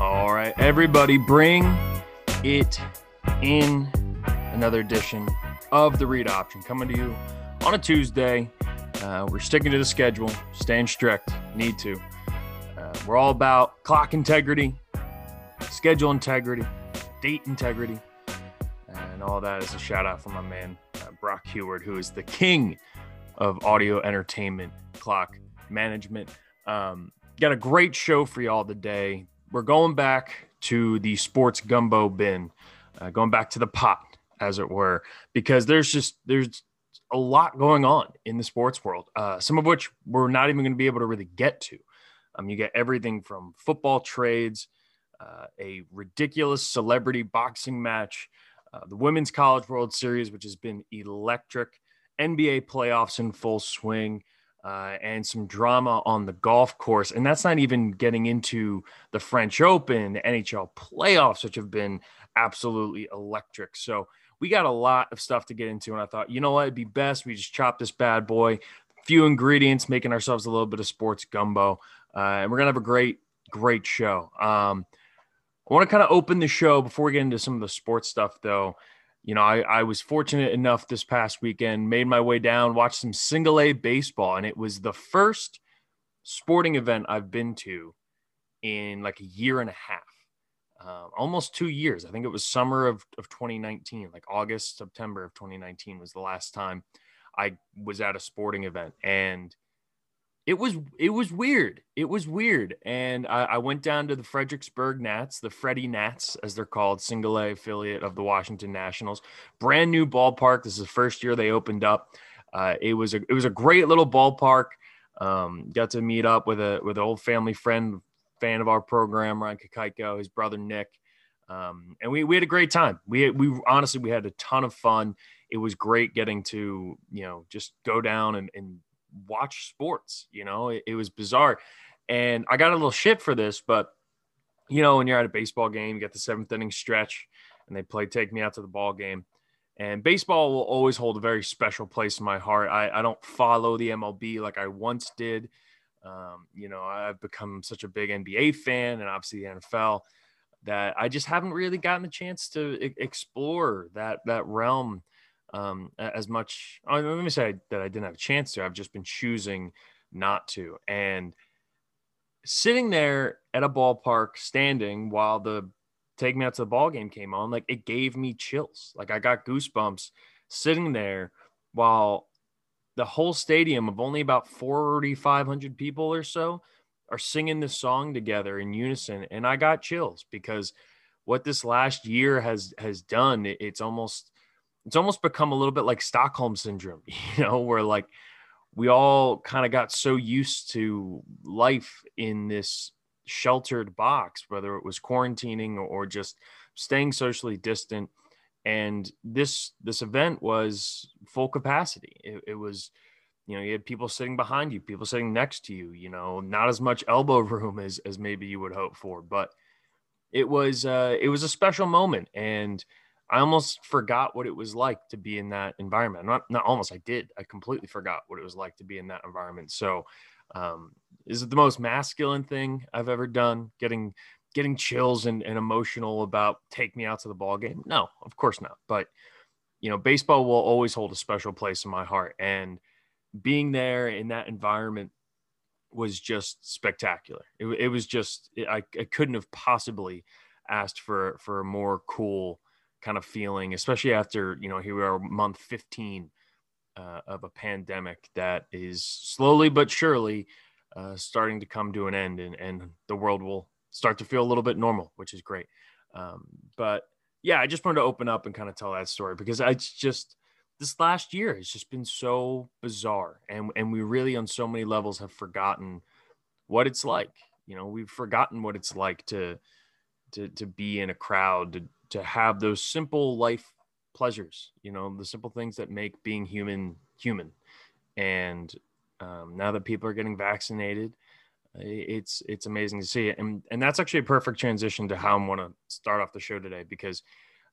All right, everybody, bring it in. Another edition of the Read Option coming to you on a Tuesday. Uh, we're sticking to the schedule, staying strict. Need to. Uh, we're all about clock integrity, schedule integrity, date integrity, and all that is a shout out from my man uh, Brock Heward, who is the king of audio entertainment clock management. Um, got a great show for y'all today. We're going back to the sports gumbo bin, uh, going back to the pot, as it were, because there's just there's a lot going on in the sports world. Uh, some of which we're not even going to be able to really get to. Um, you get everything from football trades, uh, a ridiculous celebrity boxing match, uh, the Women's College World Series, which has been electric, NBA playoffs in full swing, uh, and some drama on the golf course. And that's not even getting into the French Open, the NHL playoffs, which have been absolutely electric. So we got a lot of stuff to get into. And I thought, you know what, it'd be best we just chop this bad boy, few ingredients, making ourselves a little bit of sports gumbo. Uh, and we're going to have a great, great show. Um, I want to kind of open the show before we get into some of the sports stuff, though you know, I, I was fortunate enough this past weekend, made my way down, watched some single A baseball, and it was the first sporting event I've been to in like a year and a half, uh, almost two years. I think it was summer of, of 2019, like August, September of 2019 was the last time I was at a sporting event. And it was it was weird. It was weird, and I, I, went down to the Fredericksburg Nats, the Freddie Nats, as they're called, single A affiliate of the Washington Nationals. Brand new ballpark. This is the first year they opened up. Uh, it was a it was a great little ballpark. Um, got to meet up with a with an old family friend, fan of our program, Ryan Kakaiko, his brother Nick, um, and we we had a great time. We we honestly we had a ton of fun. It was great getting to you know just go down and, and watch sports. You know, it, it was bizarre. And I got a little shit for this, but you know, when you're at a baseball game, you get the seventh inning stretch and they play Take Me Out to the Ball game. And baseball will always hold a very special place in my heart. I, I don't follow the MLB like I once did. Um, you know, I've become such a big NBA fan and obviously the NFL that I just haven't really gotten the chance to explore that that realm um, as much. Oh, let me say that I didn't have a chance to. I've just been choosing not to. And sitting there at a ballpark, standing while the take me out to the ball game came on, like it gave me chills. Like I got goosebumps sitting there while the whole stadium of only about 4,500 people or so are singing this song together in unison. And I got chills because what this last year has has done, it's almost it's almost become a little bit like Stockholm syndrome, you know, where like we all kind of got so used to life in this sheltered box, whether it was quarantining or just staying socially distant. And this this event was full capacity. It, it was, you know, you had people sitting behind you, people sitting next to you. You know, not as much elbow room as as maybe you would hope for, but it was uh, it was a special moment and I almost forgot what it was like to be in that environment. Not, not almost, I did. I completely forgot what it was like to be in that environment. So, um, is it the most masculine thing I've ever done? Getting getting chills and, and emotional about take me out to the ball game? No, of course not. But you know, baseball will always hold a special place in my heart, and being there in that environment was just spectacular. It, it was just I, I couldn't have possibly asked for for a more cool kind of feeling, especially after, you know, here we are month 15 uh, of a pandemic that is slowly but surely uh, starting to come to an end and, and the world will start to feel a little bit normal, which is great. Um, but yeah, I just wanted to open up and kind of tell that story because it's just, this last year has just been so bizarre and, and we really on so many levels have forgotten what it's like. You know, we've forgotten what it's like to, to, to be in a crowd, to, to have those simple life pleasures, you know, the simple things that make being human human. And um, now that people are getting vaccinated, it's it's amazing to see it. And and that's actually a perfect transition to how I want to start off the show today because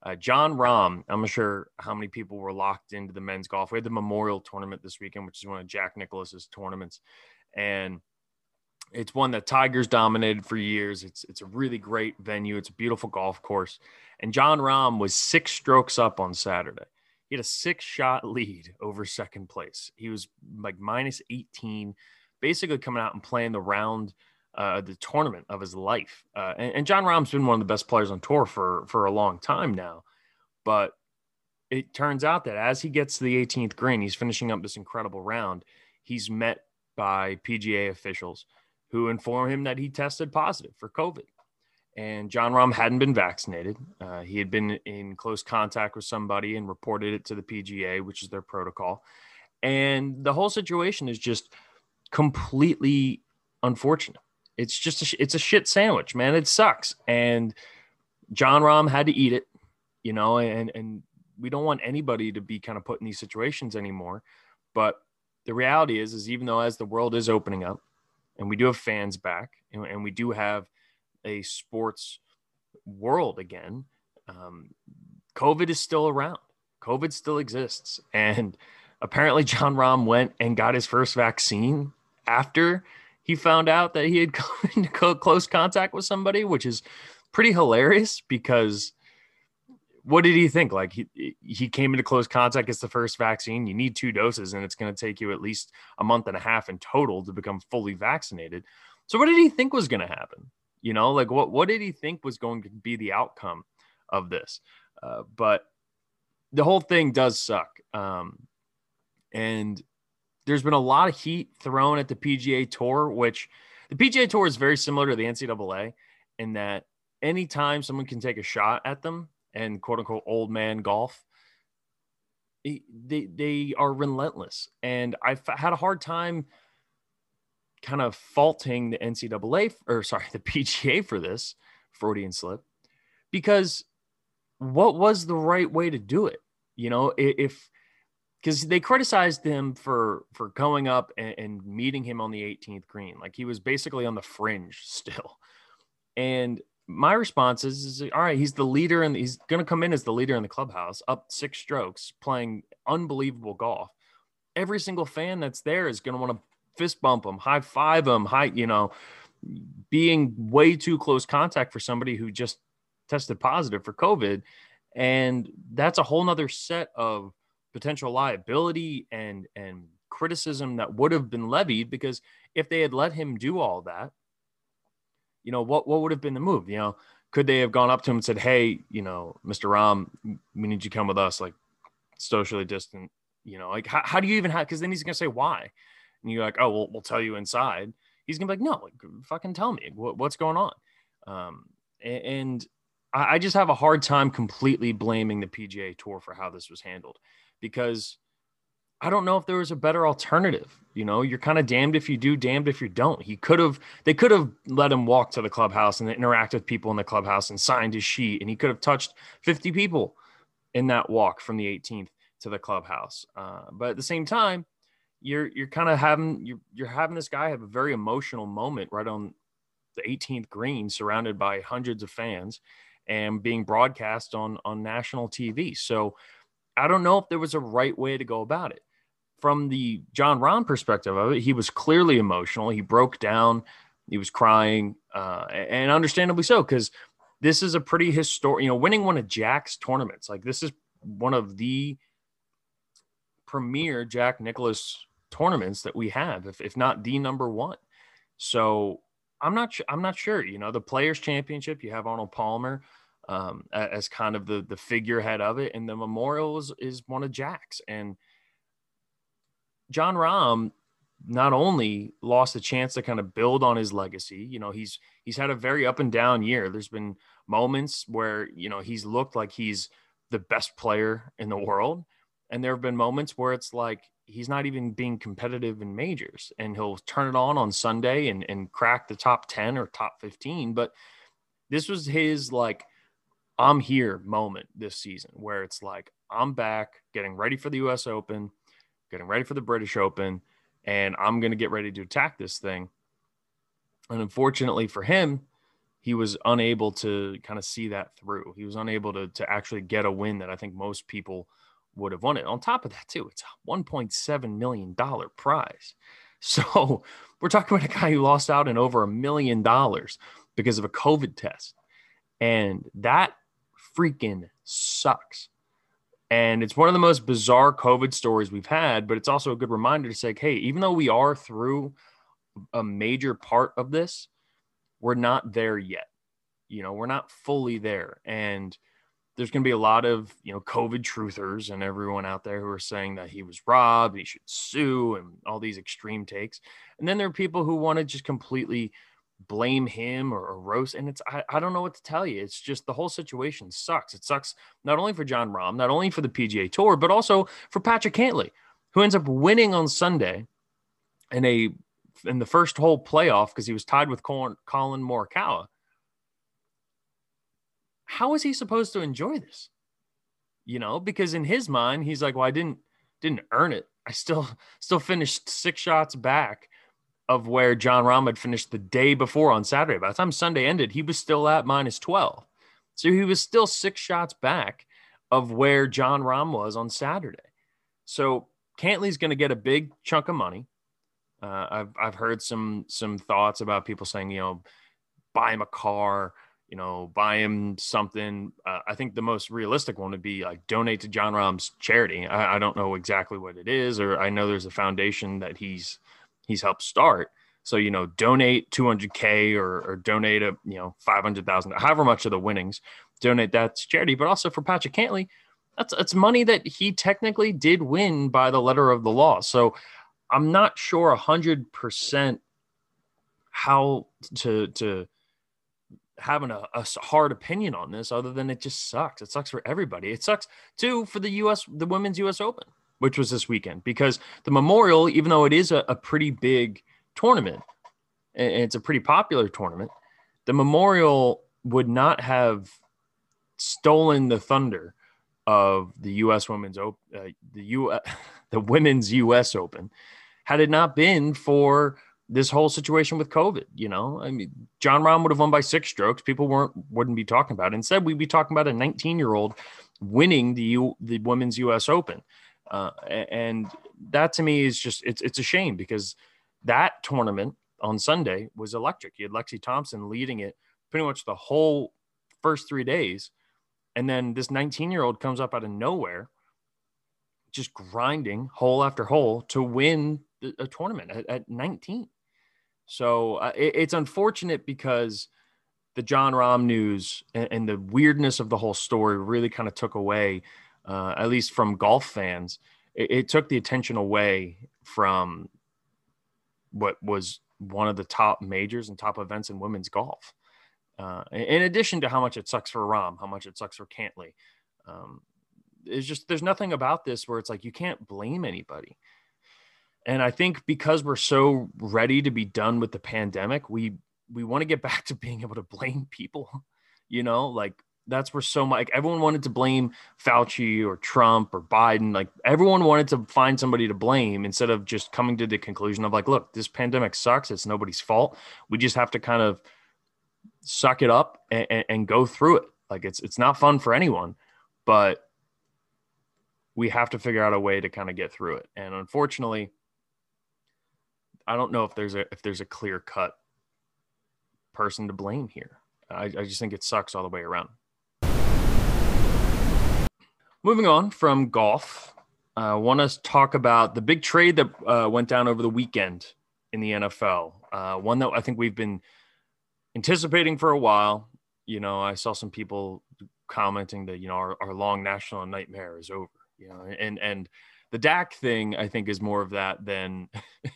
uh, Jon Rahm, I'm not sure how many people were locked into the men's golf. We had the Memorial tournament this weekend, which is one of Jack Nicklaus's tournaments, and It's one that Tigers dominated for years. It's it's a really great venue. It's a beautiful golf course. And Jon Rahm was six strokes up on Saturday. He had a six shot lead over second place. He was like minus 18, basically coming out and playing the round, uh, the tournament of his life. Uh, and, and Jon Rahm's been one of the best players on tour for for a long time now. But it turns out that as he gets to the 18th green, he's finishing up this incredible round. He's met by PGA officials who inform him that he tested positive for COVID. And Jon Rahm hadn't been vaccinated. Uh, he had been in close contact with somebody and reported it to the PGA, which is their protocol. And the whole situation is just completely unfortunate. It's just a, it's a shit sandwich, man. It sucks. And Jon Rahm had to eat it, you know, and and we don't want anybody to be kind of put in these situations anymore. But the reality is, is even though as the world is opening up, and we do have fans back, and, and we do have a sports world again, um, COVID is still around. COVID still exists, and apparently Jon Rahm went and got his first vaccine after he found out that he had come into close contact with somebody, which is pretty hilarious because what did he think? Like he he came into close contact, gets the first vaccine. You need two doses, and it's going to take you at least a month and a half in total to become fully vaccinated. So, what did he think was going to happen? You know, like what what did he think was going to be the outcome of this? Uh, but the whole thing does suck, um, and there's been a lot of heat thrown at the PGA Tour, which the PGA Tour is very similar to the NCAA in that anytime someone can take a shot at them and quote unquote old man golf, they they are relentless. And I've had a hard time kind of faulting the NCAA or sorry, the PGA for this Freudian slip because what was the right way to do it? You know, if because they criticized him for for going up and, and, meeting him on the 18th green, like he was basically on the fringe still. And my response is, is all right, he's the leader and he's going to come in as the leader in the clubhouse, up six strokes, playing unbelievable golf. Every single fan that's there is going to want to fist bump him, high five him, high, you know, being way too close contact for somebody who just tested positive for COVID. And that's a whole nother set of potential liability and and criticism that would have been levied because if they had let him do all that, you know, what what would have been the move? You know, could they have gone up to him and said, "Hey, you know, Mr. Rahm, we need you to come with us, like socially distant." You know, like how, how do you even have? Because then he's gonna say why, and you're like, "Oh, well, we'll tell you inside." He's gonna be like, "No, like, fucking tell me what, what's going on." Um, and, and I, I just have a hard time completely blaming the PGA Tour for how this was handled because I don't know if there was a better alternative. You know, you're kind of damned if you do, damned if you don't. He could have, they could have let him walk to the clubhouse and interact with people in the clubhouse and signed his sheet, and he could have touched 50 people in that walk from the 18th to the clubhouse. Uh, but at the same time, you're you're kind of having you're you're having this guy have a very emotional moment right on the 18th green, surrounded by hundreds of fans, and being broadcast on on national TV. So I don't know if there was a right way to go about it from the Jon Rahm perspective of it, he was clearly emotional. He broke down. He was crying, uh, and understandably so, because this is a pretty historic. You know, winning one of Jack's tournaments, like this is one of the premier Jack Nicklaus tournaments that we have, if, if not the number one. So I'm not. Sure, I'm not sure. You know, the Players Championship, you have Arnold Palmer. Um, as kind of the the figurehead of it, and the Memorial is, is one of Jack's, and Jon Rahm not only lost a chance to kind of build on his legacy, you know, he's he's had a very up and down year. There's been moments where, you know, he's looked like he's the best player in the world. And there have been moments where it's like he's not even being competitive in majors and he'll turn it on on Sunday and, and crack the top 10 or top 15. But this was his like, I'm here moment this season where it's like, I'm back getting ready for the US Open getting ready for the British Open, and I'm going to get ready to attack this thing. And unfortunately for him, he was unable to kind of see that through. He was unable to, to actually get a win that I think most people would have won it. On top of that, too, it's a $1.7 million prize. So we're talking about a guy who lost out in over a million dollars because of a COVID test. And that freaking sucks. And it's one of the most bizarre COVID stories we've had, but it's also a good reminder to say, hey, even though we are through a major part of this, we're not there yet. You know, we're not fully there. And there's going to be a lot of, you know, COVID truthers and everyone out there who are saying that he was robbed, he should sue, and all these extreme takes. And then there are people who want to just completely blame him or, or roast. And it's, I, I don't know what to tell you. It's just the whole situation sucks. It sucks not only for Jon Rahm, not only for the PGA Tour, but also for Patrick Cantlay, who ends up winning on Sunday in a in the first hole playoff because he was tied with Colin, Collin Morikawa. How is he supposed to enjoy this? You know, because in his mind, he's like, "Well, I didn't didn't earn it. I still still finished six shots back of where Jon Rahm had finished the day before on Saturday. By the time Sunday ended, he was still at minus 12. So he was still six shots back of where Jon Rahm was on Saturday. So Cantlay's going to get a big chunk of money. Uh, I've I've heard some some thoughts about people saying, you know, buy him a car, you know, buy him something. Uh, I think the most realistic one would be like donate to Jon Rahm's charity. I, I, don't know exactly what it is, or I know there's a foundation that he's he's helped start. So you know, donate 200k or, or donate a you know 500,000, however much of the winnings, donate that to charity. But also for Patrick Cantlay, that's that's money that he technically did win by the letter of the law. So I'm not sure hundred percent how to to having a, a, hard opinion on this other than it just sucks. It sucks for everybody. It sucks too for the US the women's US Open, which was this weekend because the Memorial, even though it is a, a pretty big tournament and it's a pretty popular tournament, the Memorial would not have stolen the thunder of the US Women's Open, uh, the U the Women's US Open had it not been for this whole situation with COVID. You know, I mean, Jon Rahm would have won by six strokes. People weren't wouldn't be talking about it. Instead, we'd be talking about a 19 year old winning the U, the Women's U.S. Open, uh, and that to me is just it's it's a shame because that tournament on Sunday was electric. You had Lexi Thompson leading it pretty much the whole first three days, and then this 19 year old comes up out of nowhere, just grinding hole after hole to win a tournament at, at 19. So uh, it, it's unfortunate because the Jon Rahm news and, and, the weirdness of the whole story really kind of took away, uh, at least from golf fans, it, it, took the attention away from what was one of the top majors and top events in women's golf. Uh, in addition to how much it sucks for Rahm, how much it sucks for Cantlay, Um, it's just there's nothing about this where it's like you can't blame anybody. And I think because we're so ready to be done with the pandemic, we we want to get back to being able to blame people. You know, like that's where so much like everyone wanted to blame Fauci or Trump or Biden. Like everyone wanted to find somebody to blame instead of just coming to the conclusion of like, look, this pandemic sucks. It's nobody's fault. We just have to kind of suck it up and, and, and go through it. Like it's it's not fun for anyone, but we have to figure out a way to kind of get through it. And unfortunately, I don't know if there's a if there's a clear cut person to blame here. I, I just think it sucks all the way around. Moving on from golf, I uh, want to talk about the big trade that uh, went down over the weekend in the NFL. Uh, one that I think we've been anticipating for a while. You know, I saw some people commenting that you know our, our long national nightmare is over. You know, and and the Dak thing I think is more of that than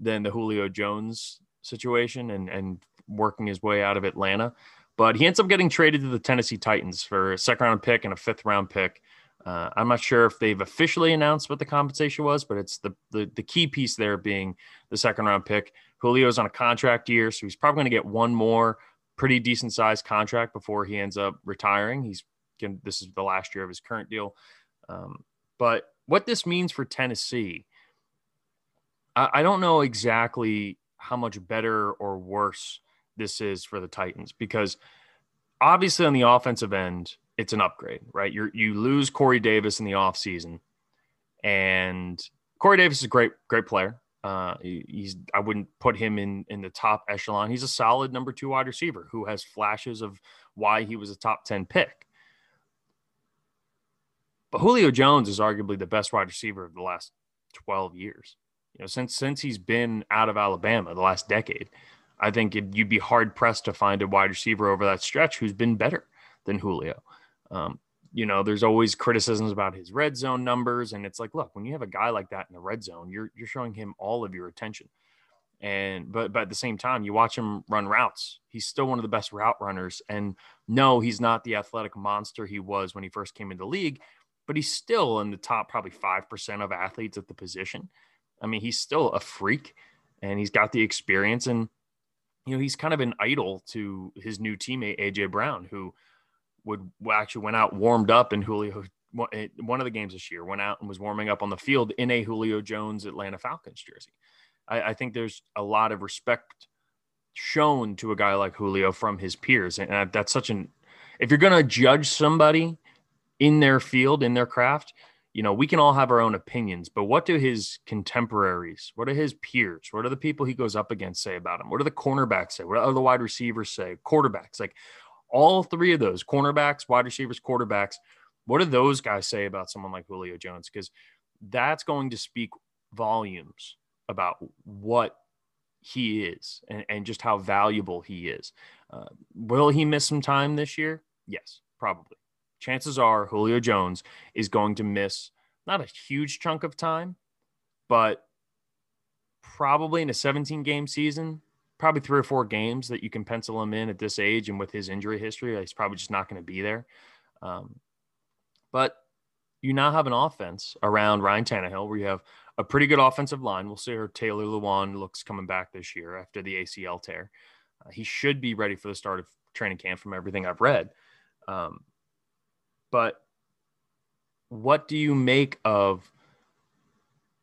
than the Julio Jones situation and and working his way out of Atlanta. But he ends up getting traded to the Tennessee Titans for a second round pick and a fifth round pick. Uh, I'm not sure if they've officially announced what the compensation was, but it's the, the the key piece there being the second round pick. Julio's on a contract year, so he's probably going to get one more pretty decent sized contract before he ends up retiring. He's this is the last year of his current deal. Um, but what this means for Tennessee I, I don't know exactly how much better or worse this is for the Titans because obviously on the offensive end, it's an upgrade, right? You you lose Corey Davis in the offseason. And Corey Davis is a great, great player. Uh, he's I wouldn't put him in in the top echelon. He's a solid number two wide receiver who has flashes of why he was a top ten pick. But Julio Jones is arguably the best wide receiver of the last twelve years. You know, since since he's been out of Alabama the last decade, I think it, you'd be hard pressed to find a wide receiver over that stretch who's been better than Julio. Um, you know, there's always criticisms about his red zone numbers, and it's like, look, when you have a guy like that in the red zone, you're you're showing him all of your attention. And but but at the same time, you watch him run routes. He's still one of the best route runners. And no, he's not the athletic monster he was when he first came into the league, but he's still in the top probably five percent of athletes at the position. I mean, he's still a freak, and he's got the experience. And you know, he's kind of an idol to his new teammate AJ Brown, who would actually went out warmed up in Julio eh, one of the games this year went out and was warming up on the field in a Julio Jones Atlanta Falcons jersey. I, I think there's a lot of respect shown to a guy like Julio from his peers, and that's such an if you're going to judge somebody in their field in their craft, you know we can all have our own opinions, but what do his contemporaries, what do his peers, what do the people he goes up against say about him? What do the cornerbacks say? What do the wide receivers say? Quarterbacks like all three of those cornerbacks, wide receivers, quarterbacks. What do those guys say about someone like Julio Jones? Because that's going to speak volumes about what he is and, and just how valuable he is. Uh, will he miss some time this year? Yes, probably. Chances are Julio Jones is going to miss not a huge chunk of time, but probably in a 17 game season, probably three or four games that you can pencil him in at this age and with his injury history, he's probably just not going to be there. Um, but you now have an offense around Ryan Tannehill where you have a pretty good offensive line. We'll see how Taylor Lewan looks coming back this year after the ACL tear. Uh, he should be ready for the start of training camp from everything I've read. Um, but what do you make of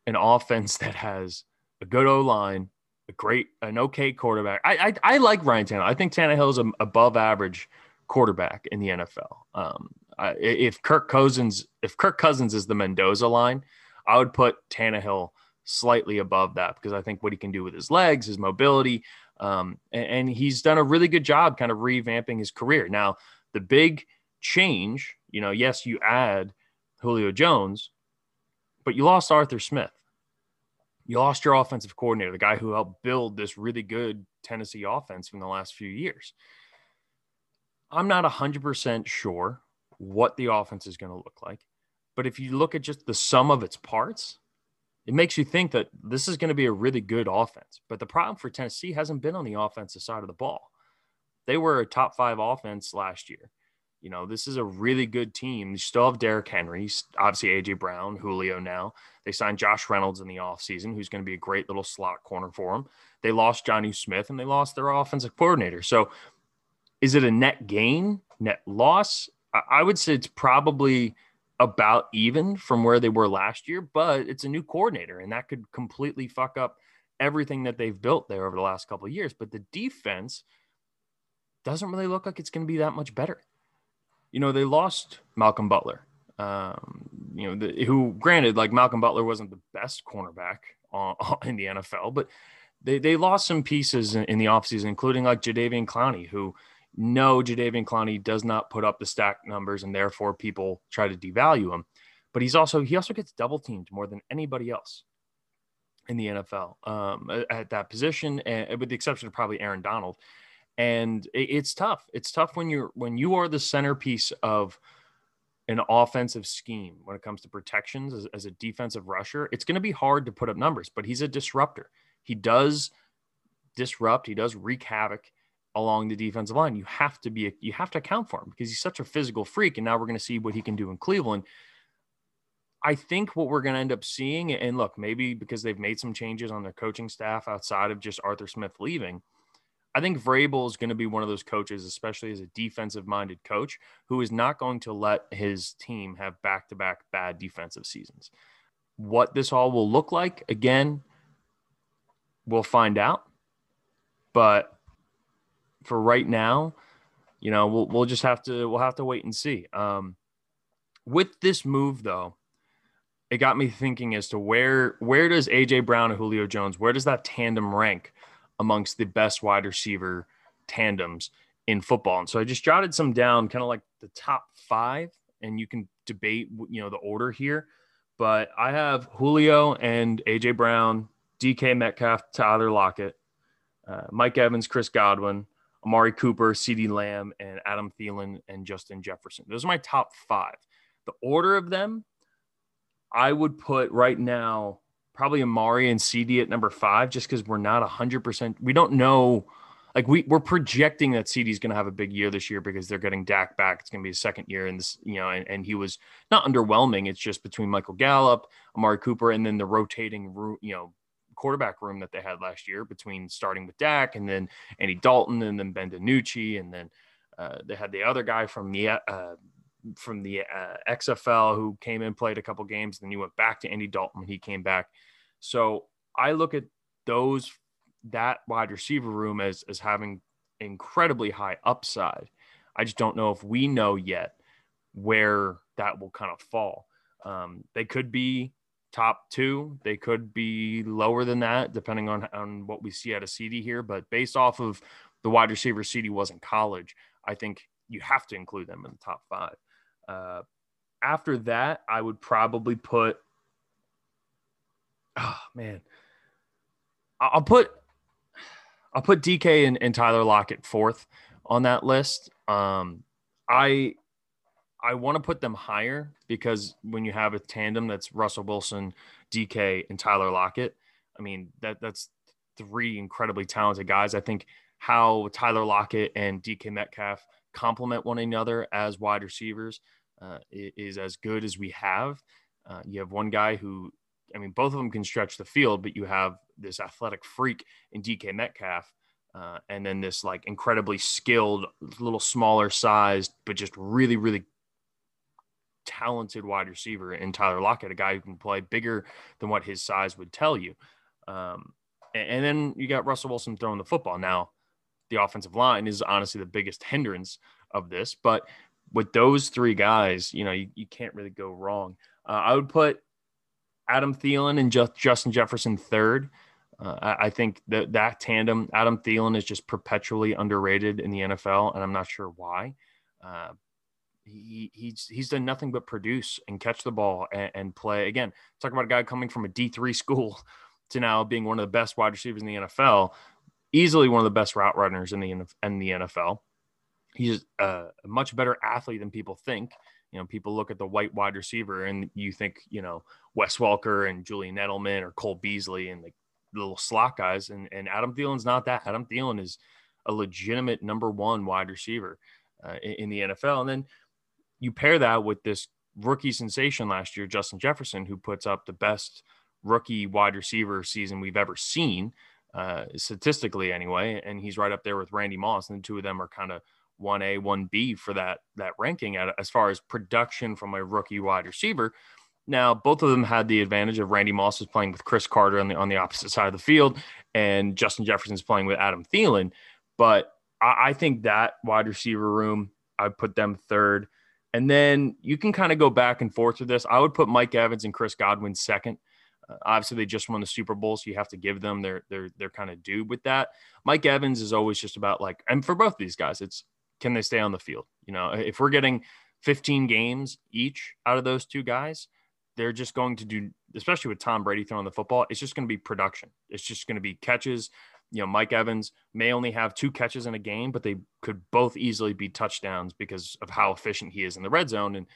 an offense that has a good O line, a great, an okay quarterback. I I, I like Ryan Tannehill. I think Tannehill is an above average quarterback in the NFL. Um, I, if Kirk Cousins, if Kirk Cousins is the Mendoza line, I would put Tannehill slightly above that because I think what he can do with his legs, his mobility, um, and, and he's done a really good job kind of revamping his career. Now, the big change, you know, yes, you add Julio Jones, but you lost Arthur Smith you lost your offensive coordinator, the guy who helped build this really good Tennessee offense from the last few years. I'm not 100% sure what the offense is going to look like. But if you look at just the sum of its parts, it makes you think that this is going to be a really good offense. But the problem for Tennessee hasn't been on the offensive side of the ball. They were a top five offense last year. You know, this is a really good team. You still have Derrick Henry, obviously AJ Brown, Julio now. They signed Josh Reynolds in the offseason, who's going to be a great little slot corner for them. They lost Jonnu Smith and they lost their offensive coordinator. So is it a net gain, net loss? I would say it's probably about even from where they were last year, but it's a new coordinator and that could completely fuck up everything that they've built there over the last couple of years. But the defense doesn't really look like it's going to be that much better you know, they lost Malcolm Butler. Um, you know, the, who granted, like Malcolm Butler wasn't the best cornerback in the NFL, but they, they lost some pieces in, in the offseason, including like Jadeveon Clowney, who know Jadeveon Clowney does not put up the stack numbers and therefore people try to devalue him. But he's also, he also gets double teamed more than anybody else in the NFL um, at that position, and with the exception of probably Aaron Donald and it's tough. It's tough when you're when you are the centerpiece of an offensive scheme when it comes to protections as, as a defensive rusher. It's going to be hard to put up numbers, but he's a disruptor. He does disrupt. He does wreak havoc along the defensive line. You have to be you have to account for him because he's such a physical freak. And now we're going to see what he can do in Cleveland. I think what we're going to end up seeing, and look, maybe because they've made some changes on their coaching staff outside of just Arthur Smith leaving I think Vrabel is going to be one of those coaches, especially as a defensive minded coach, who is not going to let his team have back to back bad defensive seasons. What this all will look like, again, we'll find out. But for right now, you know, we'll, we'll just have to we'll have to wait and see. Um, with this move, though, it got me thinking as to where where does AJ Brown and Julio Jones, where does that tandem rank amongst the best wide receiver tandems in football? And so I just jotted some down, kind of like the top five, and you can debate, you know, the order here. But I have Julio and AJ Brown, DK Metcalf, Tyler Lockett, uh, Mike Evans, Chris Godwin, Amari Cooper, CeeDee Lamb, and Adam Thielen and Justin Jefferson. Those are my top five. The order of them, I would put right now probably Amari and CeeDee at number five, just because we're not 100%. We don't know. Like we, we're projecting that CeeDee is going to have a big year this year because they're getting Dak back. It's going to be a second year, and this, you know, and, and he was not underwhelming. It's just between Michael Gallup, Amari Cooper, and then the rotating, you know, quarterback room that they had last year between starting with Dak and then Andy Dalton and then Ben DiNucci and then uh, they had the other guy from the uh, from the uh, XFL who came in played a couple games then he went back to Andy Dalton when he came back. So I look at those that wide receiver room as as having incredibly high upside. I just don't know if we know yet where that will kind of fall. Um, they could be top two. They could be lower than that, depending on, on what we see out of CeeDee here. But based off of the wide receiver CeeDee was in college, I think you have to include them in the top five. Uh, after that, I would probably put, oh man, I'll put, I'll put DK and, and Tyler Lockett fourth on that list. Um, I I want to put them higher because when you have a tandem that's Russell Wilson, DK, and Tyler Lockett, I mean that that's three incredibly talented guys. I think how Tyler Lockett and DK Metcalf complement one another as wide receivers uh, is as good as we have. Uh, you have one guy who, I mean, both of them can stretch the field, but you have this athletic freak in DK Metcalf. Uh, and then this like incredibly skilled, little smaller sized, but just really, really talented wide receiver in Tyler Lockett, a guy who can play bigger than what his size would tell you. Um, and, and, then you got Russell Wilson throwing the football. Now, the offensive line is honestly the biggest hindrance of this, but with those three guys, you know, you, you can't really go wrong. Uh, I would put Adam Thielen and Justin Jefferson third. Uh, I, I, think that that tandem, Adam Thielen, is just perpetually underrated in the NFL, and I'm not sure why. Uh, he, he's he's done nothing but produce and catch the ball and, and play. Again, talk about a guy coming from a D three school to now being one of the best wide receivers in the NFL, easily one of the best route runners in the in the NFL. He's a, a much better athlete than people think. You know, people look at the white wide receiver and you think, you know, Wes Welker and Julian Edelman or Cole Beasley and the little slot guys. And, and Adam Thielen's not that. Adam Thielen is a legitimate number one wide receiver uh, in, in the NFL. And then you pair that with this rookie sensation last year, Justin Jefferson, who puts up the best rookie wide receiver season we've ever seen, uh, statistically anyway, and he's right up there with Randy Moss, and the two of them are kind of one A, one B for that that ranking at, as far as production from a rookie wide receiver. Now, both of them had the advantage of Randy Moss is playing with Cris Carter on the on the opposite side of the field, and Justin Jefferson's playing with Adam Thielen. But I, I think that wide receiver room, I put them third. And then you can kind of go back and forth with this. I would put Mike Evans and Chris Godwin second. Obviously, they just won the Super Bowl, so you have to give them their their their kind of due with that. Mike Evans is always just about like, and for both these guys, it's can they stay on the field? You know, if we're getting 15 games each out of those two guys, they're just going to do, especially with Tom Brady throwing the football, it's just going to be production. It's just going to be catches, you know, Mike Evans may only have two catches in a game, but they could both easily be touchdowns because of how efficient he is in the red zone. And,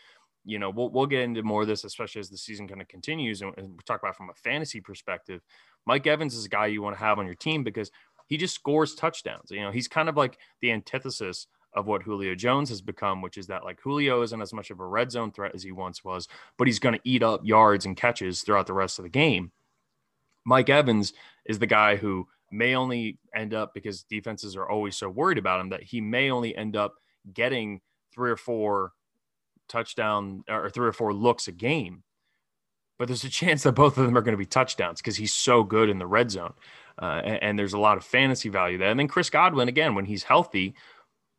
you know, we'll, we'll get into more of this, especially as the season kind of continues. And, and we talk about from a fantasy perspective. Mike Evans is a guy you want to have on your team because he just scores touchdowns. You know, he's kind of like the antithesis of what Julio Jones has become, which is that like Julio isn't as much of a red zone threat as he once was, but he's going to eat up yards and catches throughout the rest of the game. Mike Evans is the guy who may only end up because defenses are always so worried about him that he may only end up getting three or four touchdown or three or four looks a game. But there's a chance that both of them are going to be touchdowns because he's so good in the red zone. Uh, and, and, there's a lot of fantasy value there. And then Chris Godwin, again, when he's healthy,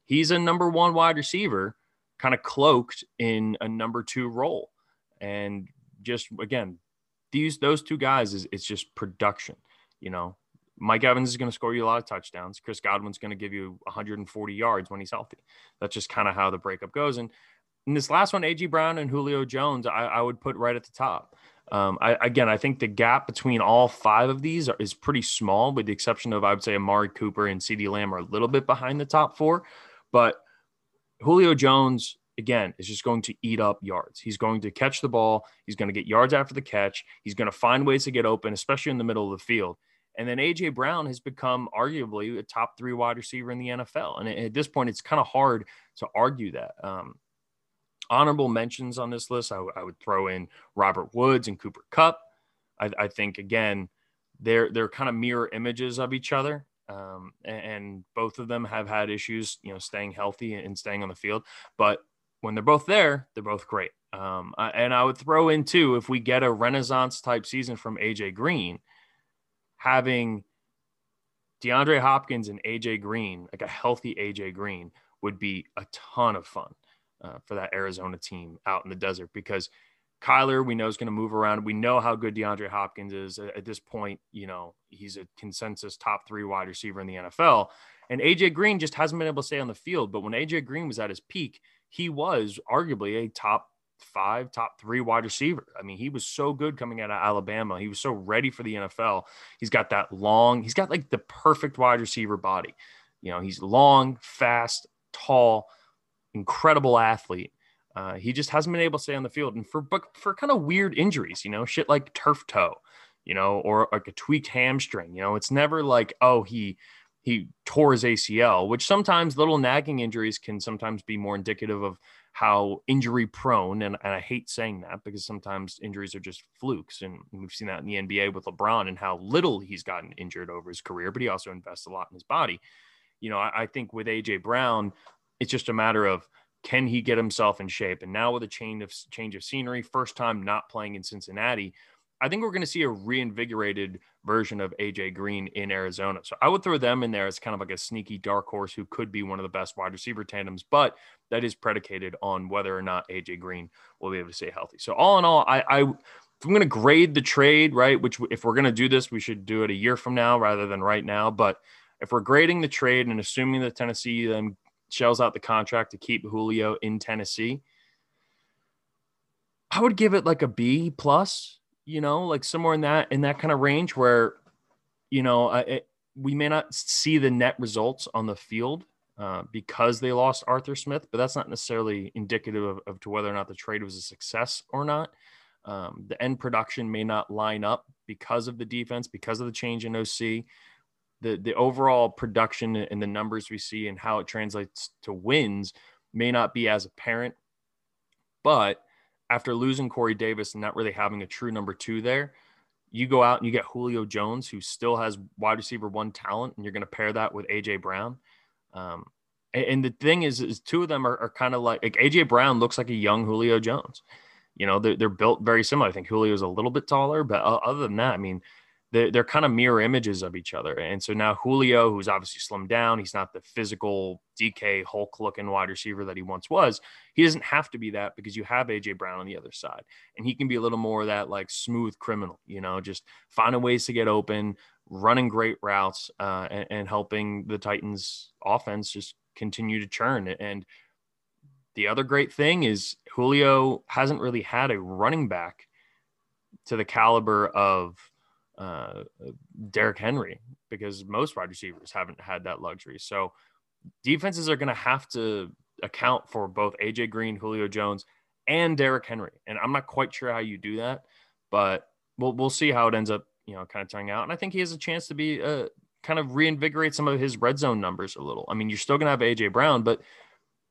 he's a number one wide receiver, kind of cloaked in a number two role. And just again, these those two guys is it's just production. You know, Mike Evans is going to score you a lot of touchdowns. Chris Godwin's going to give you 140 yards when he's healthy. That's just kind of how the breakup goes. And in this last one, AJ Brown and Julio Jones, I, I would put right at the top. Um, I, again, I think the gap between all five of these are, is pretty small, with the exception of I would say Amari Cooper and CeeDee Lamb are a little bit behind the top four. But Julio Jones, again, is just going to eat up yards. He's going to catch the ball. He's going to get yards after the catch. He's going to find ways to get open, especially in the middle of the field. And then AJ Brown has become arguably a top three wide receiver in the NFL. And at this point, it's kind of hard to argue that. Um, honorable mentions on this list, I, w- I would throw in Robert Woods and Cooper Kupp. I, I think again, they're they're kind of mirror images of each other. Um, and, and, both of them have had issues, you know, staying healthy and staying on the field. But when they're both there, they're both great. Um, and I would throw in too, if we get a Renaissance type season from AJ Green, having DeAndre Hopkins and AJ Green, like a healthy AJ Green, would be a ton of fun uh, for that Arizona team out in the desert because Kyler, we know, is going to move around. We know how good DeAndre Hopkins is at this point. You know, he's a consensus top three wide receiver in the NFL. And AJ Green just hasn't been able to stay on the field. But when AJ Green was at his peak, he was arguably a top five, top three wide receiver. I mean, he was so good coming out of Alabama. He was so ready for the NFL. He's got that long, he's got like the perfect wide receiver body. You know, he's long, fast, tall, incredible athlete. Uh, he just hasn't been able to stay on the field, and for but for kind of weird injuries, you know, shit like turf toe, you know, or like a tweaked hamstring. You know, it's never like oh he he tore his ACL, which sometimes little nagging injuries can sometimes be more indicative of how injury prone. And, and I hate saying that because sometimes injuries are just flukes, and we've seen that in the NBA with LeBron and how little he's gotten injured over his career, but he also invests a lot in his body. You know, I, I think with AJ Brown, it's just a matter of can he get himself in shape? And now with a change of change of scenery, first time not playing in Cincinnati, I think we're going to see a reinvigorated version of AJ Green in Arizona. So I would throw them in there as kind of like a sneaky dark horse who could be one of the best wide receiver tandems, but that is predicated on whether or not AJ Green will be able to stay healthy. So all in all, I, I if I'm going to grade the trade, right, which if we're going to do this, we should do it a year from now rather than right now. But if we're grading the trade and assuming that Tennessee then shells out the contract to keep Julio in Tennessee, I would give it like a B plus, you know, like somewhere in that in that kind of range where, you know, it, we may not see the net results on the field uh, because they lost Arthur Smith, but that's not necessarily indicative of, of, to whether or not the trade was a success or not. Um, the end production may not line up because of the defense, because of the change in OC the the overall production and the numbers we see and how it translates to wins may not be as apparent. But after losing Corey Davis and not really having a true number two there, you go out and you get Julio Jones, who still has wide receiver one talent, and you're going to pair that with AJ Brown. Um, and, the thing is, is two of them are, are kind of like, like AJ Brown looks like a young Julio Jones. You know, they're, they're built very similar. I think Julio's a little bit taller, but other than that, I mean, they're, they're kind of mirror images of each other. And so now Julio, who's obviously slimmed down, he's not the physical DK Hulk looking wide receiver that he once was. He doesn't have to be that because you have AJ Brown on the other side, and he can be a little more of that like smooth criminal, you know, just finding ways to get open, running great routes, uh, and, and helping the Titans offense just continue to churn. And the other great thing is Julio hasn't really had a running back to the caliber of uh, Derrick Henry because most wide receivers haven't had that luxury. So defenses are going to have to account for both AJ Green, Julio Jones, and Derrick Henry. And I'm not quite sure how you do that, but we'll we'll see how it ends up, you know, kind of turning out. And I think he has a chance to be uh, kind of reinvigorate some of his red zone numbers a little. I mean, you're still going to have AJ Brown, but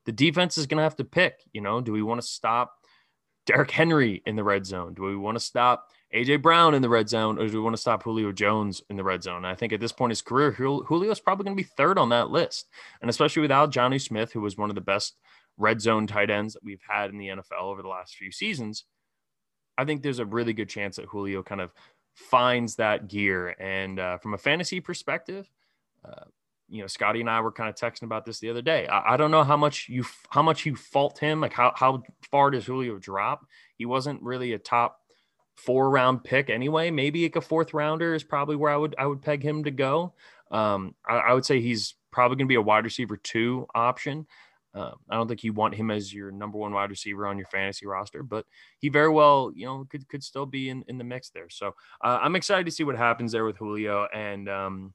the defense is going to have to pick. You know, do we want to stop Derrick Henry in the red zone? Do we want to stop AJ Brown in the red zone, or do we want to stop Julio Jones in the red zone? And I think at this point in his career, Julio's probably going to be third on that list. And especially without Jonnu Smith, who was one of the best red zone tight ends that we've had in the NFL over the last few seasons, I think there's a really good chance that Julio kind of finds that gear. And uh, from a fantasy perspective, uh, you know, Scotty and I were kind of texting about this the other day. I, I, don't know how much you how much you fault him. Like how how far does Julio drop? He wasn't really a top four round pick anyway. Maybe like a fourth rounder is probably where I would I would peg him to go. Um, I, I would say he's probably going to be a wide receiver two option. Uh, I don't think you want him as your number one wide receiver on your fantasy roster, but he very well, you know, could could still be in, in the mix there. So uh, I'm excited to see what happens there with Julio, and um,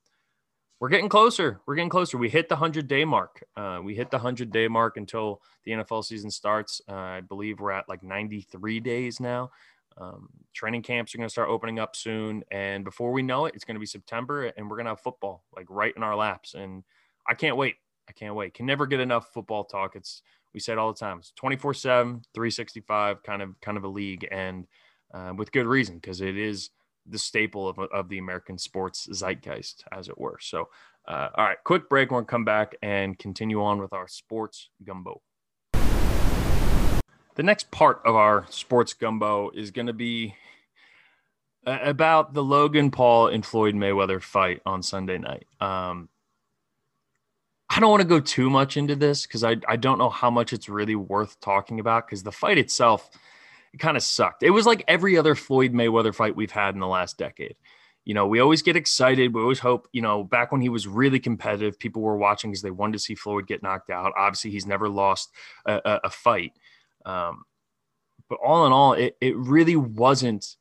we're getting closer. We're getting closer. We hit the hundred day mark. Uh, we hit the hundred day mark until the NFL season starts. Uh, I believe we're at like 93 days now. Um, training camps are going to start opening up soon, and before we know it, it's going to be September, and we're going to have football like right in our laps, and I can't wait. I can't wait. Can never get enough football talk. It's we said all the time. It's 24/7, 365 kind of kind of a league and uh, with good reason because it is the staple of, of the American sports zeitgeist as it were. So uh, all right, quick break. We're going to come back and continue on with our sports gumbo. The next part of our sports gumbo is going to be uh, about the Logan Paul and Floyd Mayweather fight on Sunday night. Um, I don't want to go too much into this because I, I don't know how much it's really worth talking about because the fight itself it kind of sucked. It was like every other Floyd Mayweather fight we've had in the last decade. You know, we always get excited. We always hope, you know, back when he was really competitive, people were watching because they wanted to see Floyd get knocked out. Obviously, he's never lost a, a, a fight. Um, but all in all, it, it really wasn't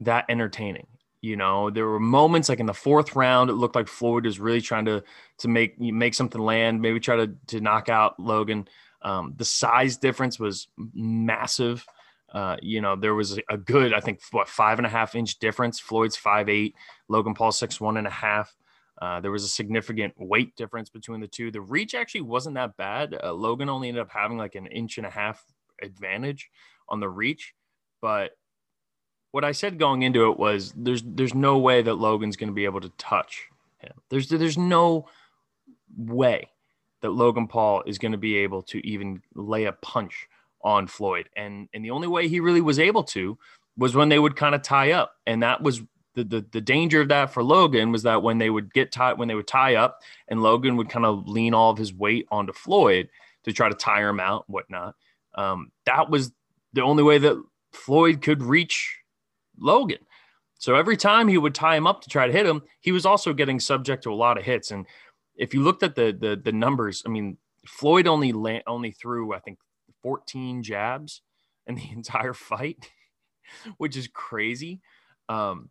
that entertaining. You know, there were moments like in the fourth round, it looked like Floyd was really trying to to make make something land, maybe try to to knock out Logan. Um, the size difference was massive. Uh, you know, there was a good, I think, what five and a half inch difference. Floyd's five eight, Logan Paul six one and a half. Uh, there was a significant weight difference between the two. The reach actually wasn't that bad. Uh, Logan only ended up having like an inch and a half advantage on the reach, but what I said going into it was there's there's no way that Logan's going to be able to touch him. There's there's no way that Logan Paul is going to be able to even lay a punch on Floyd. And and the only way he really was able to was when they would kind of tie up. And that was the, the the danger of that for Logan was that when they would get tied when they would tie up and Logan would kind of lean all of his weight onto Floyd to try to tire him out and whatnot. Um, that was the only way that Floyd could reach Logan. So every time he would tie him up to try to hit him, he was also getting subject to a lot of hits. And if you looked at the the, the numbers, I mean, Floyd only la- only threw I think 14 jabs in the entire fight, which is crazy. Um,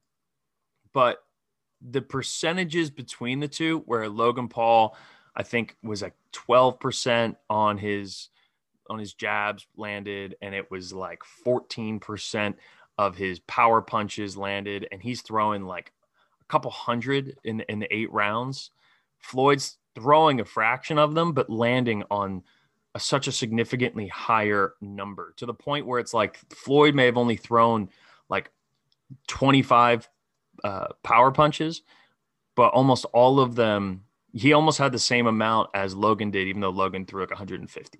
but the percentages between the two, where Logan Paul, I think, was like 12% on his on his jabs landed, and it was like 14% of his power punches landed, and he's throwing like a couple hundred in in the eight rounds. Floyd's throwing a fraction of them, but landing on a, such a significantly higher number to the point where it's like Floyd may have only thrown like 25 uh, power punches, but almost all of them, he almost had the same amount as Logan did, even though Logan threw like 150.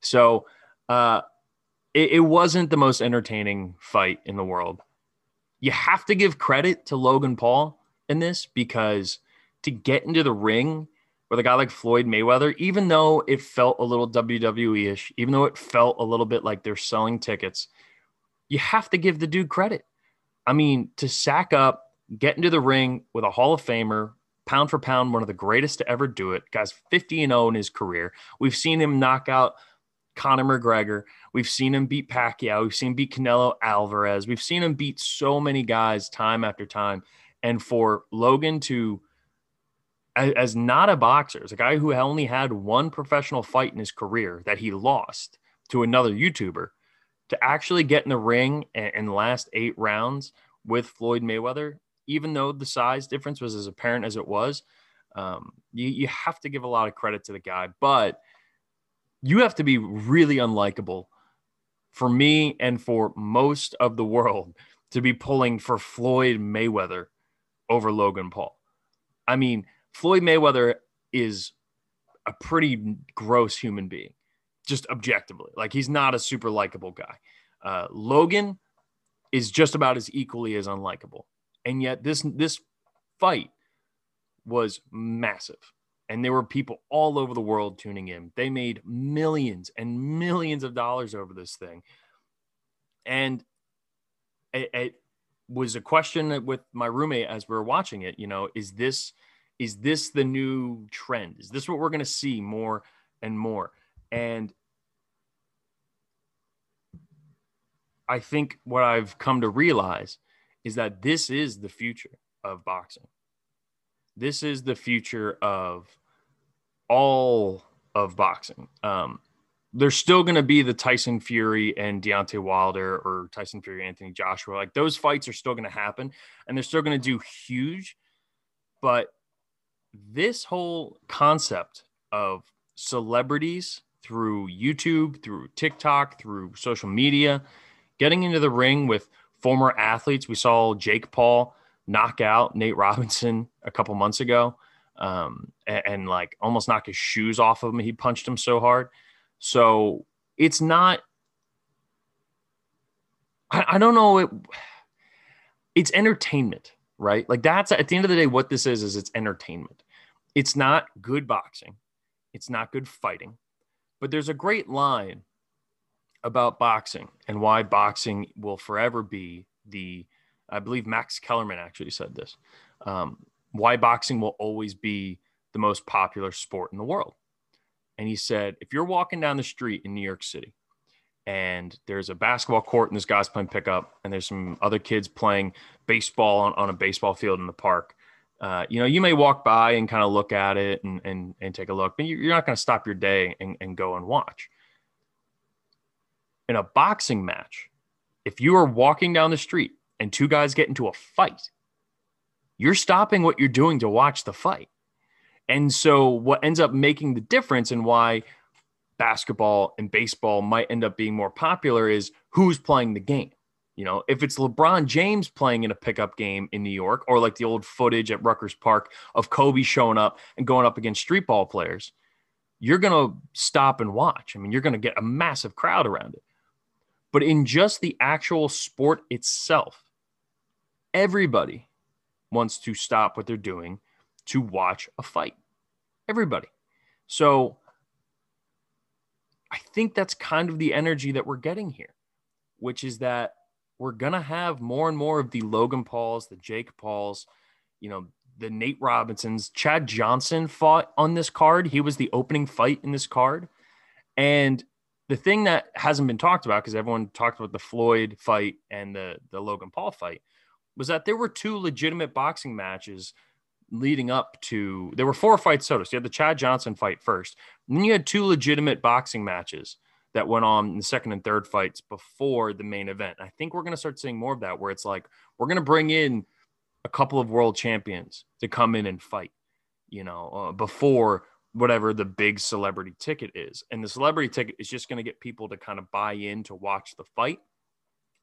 So, uh, it, it wasn't the most entertaining fight in the world. You have to give credit to Logan Paul in this because to get into the ring with a guy like Floyd Mayweather, even though it felt a little WWE ish, even though it felt a little bit like they're selling tickets, you have to give the dude credit. I mean, to sack up, get into the ring with a Hall of Famer, pound for pound, one of the greatest to ever do it. Guy's 50 and 0 in his career. We've seen him knock out Conor McGregor. We've seen him beat Pacquiao. We've seen him beat Canelo Alvarez. We've seen him beat so many guys time after time. And for Logan to, as, not a boxer, as a guy who only had one professional fight in his career that he lost to another YouTuber, to actually get in the ring and, and last eight rounds with Floyd Mayweather, even though the size difference was as apparent as it was, um, you, you have to give a lot of credit to the guy. But you have to be really unlikable for me and for most of the world to be pulling for Floyd Mayweather over Logan Paul. I mean, Floyd Mayweather is a pretty gross human being, just objectively. Like he's not a super likable guy. Uh, Logan is just about as equally as unlikable, and yet this this fight was massive and there were people all over the world tuning in. They made millions and millions of dollars over this thing. And it, it was a question with my roommate as we were watching it. You know, is this is this the new trend? Is this what we're going to see more and more? And I think what I've come to realize is that this is the future of boxing. This is the future of all of boxing. Um, there's still going to be the Tyson Fury and Deontay Wilder or Tyson Fury, Anthony Joshua. Like those fights are still going to happen and they're still going to do huge. But this whole concept of celebrities through YouTube, through TikTok, through social media, getting into the ring with former athletes. We saw Jake Paul knock out Nate Robinson a couple months ago um, and, and, like almost knock his shoes off of him. He punched him so hard. So it's not, I, I don't know. It, it's entertainment, right? Like that's at the end of the day, what this is, is it's entertainment. It's not good boxing. It's not good fighting, but there's a great line about boxing and why boxing will forever be the, I believe Max Kellerman actually said this, um, why boxing will always be the most popular sport in the world. And he said, if you're walking down the street in New York City and there's a basketball court and this guy's playing pickup and there's some other kids playing baseball on, on a baseball field in the park, uh, you know, you may walk by and kind of look at it and, and, and take a look, but you're not going to stop your day and, and go and watch in a boxing match, if you are walking down the street and two guys get into a fight, you're stopping what you're doing to watch the fight. And so, what ends up making the difference and why basketball and baseball might end up being more popular is who's playing the game. You know, if it's LeBron James playing in a pickup game in New York, or like the old footage at Rucker Park of Kobe showing up and going up against street ball players, you're going to stop and watch. I mean, you're going to get a massive crowd around it. But in just the actual sport itself, everybody wants to stop what they're doing to watch a fight. Everybody. So I think that's kind of the energy that we're getting here, which is that we're going to have more and more of the Logan Pauls, the Jake Pauls, you know, the Nate Robinsons. Chad Johnson fought on this card. He was the opening fight in this card. And the thing that hasn't been talked about because everyone talked about the Floyd fight and the the Logan Paul fight was that there were two legitimate boxing matches leading up to there were four fights total. So you had the Chad Johnson fight first, and then you had two legitimate boxing matches that went on in the second and third fights before the main event. I think we're going to start seeing more of that where it's like we're going to bring in a couple of world champions to come in and fight, you know, uh, before whatever the big celebrity ticket is. And the celebrity ticket is just going to get people to kind of buy in to watch the fight.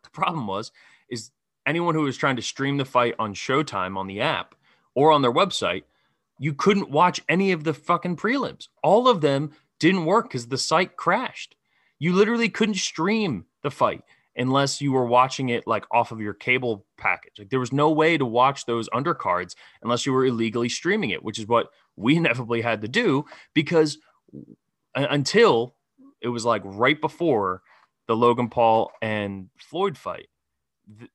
The problem was is anyone who was trying to stream the fight on Showtime on the app or on their website, you couldn't watch any of the fucking prelims. All of them didn't work cuz the site crashed. You literally couldn't stream the fight unless you were watching it like off of your cable package. Like there was no way to watch those undercards unless you were illegally streaming it, which is what we inevitably had to do because until it was like right before the Logan Paul and Floyd fight.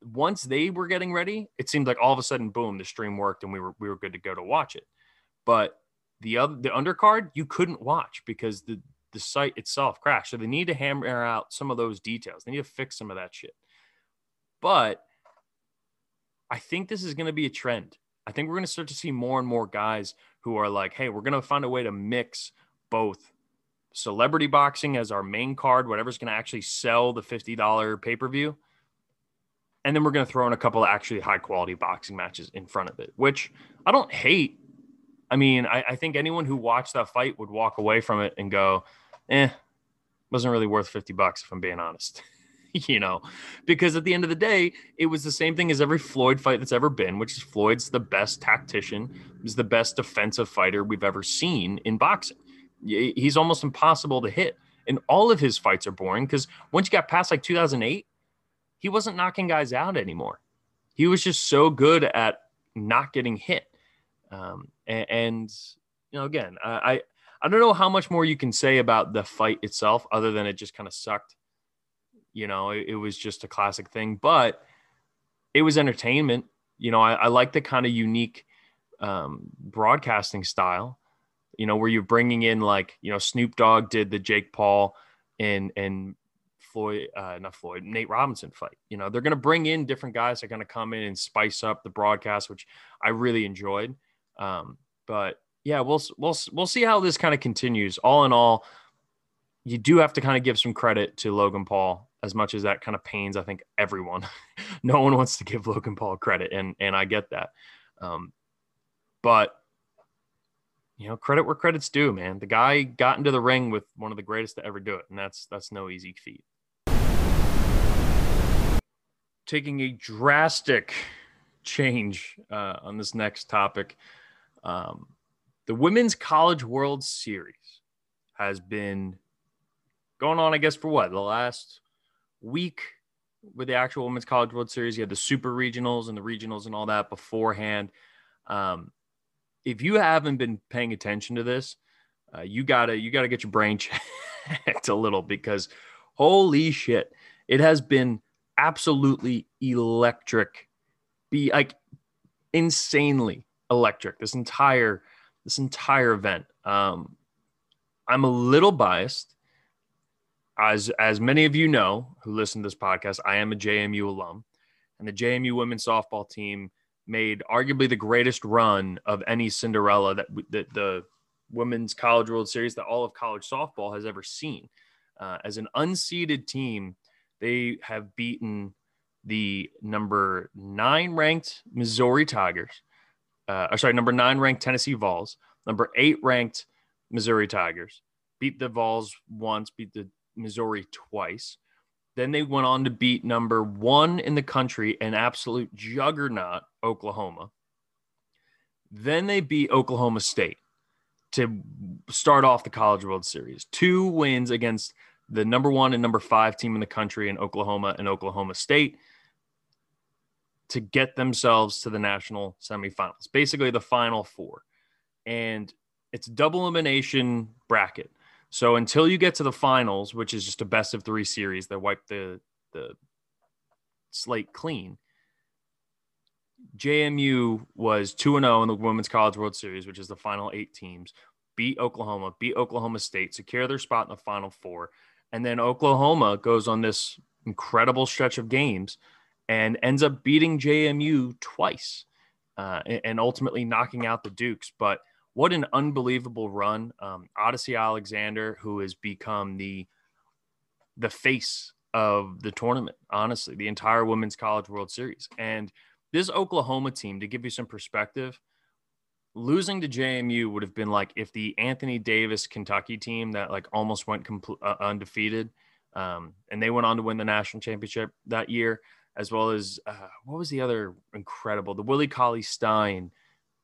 Once they were getting ready, it seemed like all of a sudden, boom, the stream worked and we were we were good to go to watch it. But the other the undercard you couldn't watch because the the site itself crashed. So they need to hammer out some of those details. They need to fix some of that shit. But I think this is going to be a trend. I think we're going to start to see more and more guys who are like, hey, we're going to find a way to mix both celebrity boxing as our main card, whatever's going to actually sell the $50 pay per view. And then we're going to throw in a couple of actually high quality boxing matches in front of it, which I don't hate. I mean, I, I think anyone who watched that fight would walk away from it and go, eh, wasn't really worth 50 bucks if I'm being honest. you know, because at the end of the day, it was the same thing as every Floyd fight that's ever been, which is Floyd's the best tactician, is the best defensive fighter we've ever seen in boxing. He's almost impossible to hit. And all of his fights are boring because once you got past like 2008, he wasn't knocking guys out anymore. He was just so good at not getting hit. Um, and, and, you know, again, I, I don't know how much more you can say about the fight itself, other than it just kind of sucked. You know, it, it was just a classic thing. But it was entertainment. You know, I, I like the kind of unique um, broadcasting style. You know, where you're bringing in like you know Snoop Dogg did the Jake Paul and and Floyd, uh, not Floyd, Nate Robinson fight. You know, they're going to bring in different guys that are going to come in and spice up the broadcast, which I really enjoyed. Um, but yeah, we'll we'll we'll see how this kind of continues. All in all, you do have to kind of give some credit to Logan Paul, as much as that kind of pains I think everyone. no one wants to give Logan Paul credit, and and I get that. Um, but you know, credit where credit's due, man. The guy got into the ring with one of the greatest to ever do it, and that's that's no easy feat. Taking a drastic change uh, on this next topic, um, the Women's College World Series has been going on, I guess, for what the last week with the actual Women's College World Series. You had the Super Regionals and the Regionals and all that beforehand. Um, if you haven't been paying attention to this, uh, you gotta you gotta get your brain checked a little because holy shit, it has been absolutely electric, be like insanely electric. This entire this entire event. Um, I'm a little biased, as as many of you know who listen to this podcast. I am a JMU alum, and the JMU women's softball team made arguably the greatest run of any Cinderella that, that the Women's College World Series that all of college softball has ever seen. Uh, as an unseeded team, they have beaten the number nine ranked Missouri Tigers, uh, sorry, number nine ranked Tennessee Vols, number eight ranked Missouri Tigers, beat the Vols once, beat the Missouri twice. Then they went on to beat number one in the country, an absolute juggernaut, Oklahoma. Then they beat Oklahoma State to start off the College World Series. Two wins against the number one and number five team in the country in Oklahoma and Oklahoma State to get themselves to the national semifinals, basically the final four. And it's double elimination bracket. So until you get to the finals, which is just a best of three series that wipe the the slate clean, JMU was 2 and 0 in the Women's College World Series, which is the final eight teams, beat Oklahoma, beat Oklahoma State, secure their spot in the final four. And then Oklahoma goes on this incredible stretch of games and ends up beating JMU twice uh, and ultimately knocking out the Dukes. But what an unbelievable run. Um, Odicci Alexander, who has become the the face of the tournament, honestly, the entire Women's College World Series. And this Oklahoma team, to give you some perspective, losing to JMU would have been like if the Anthony Davis Kentucky team that like almost went compl- uh, undefeated, um, and they went on to win the national championship that year, as well as uh, what was the other incredible the Willie Cauley Stein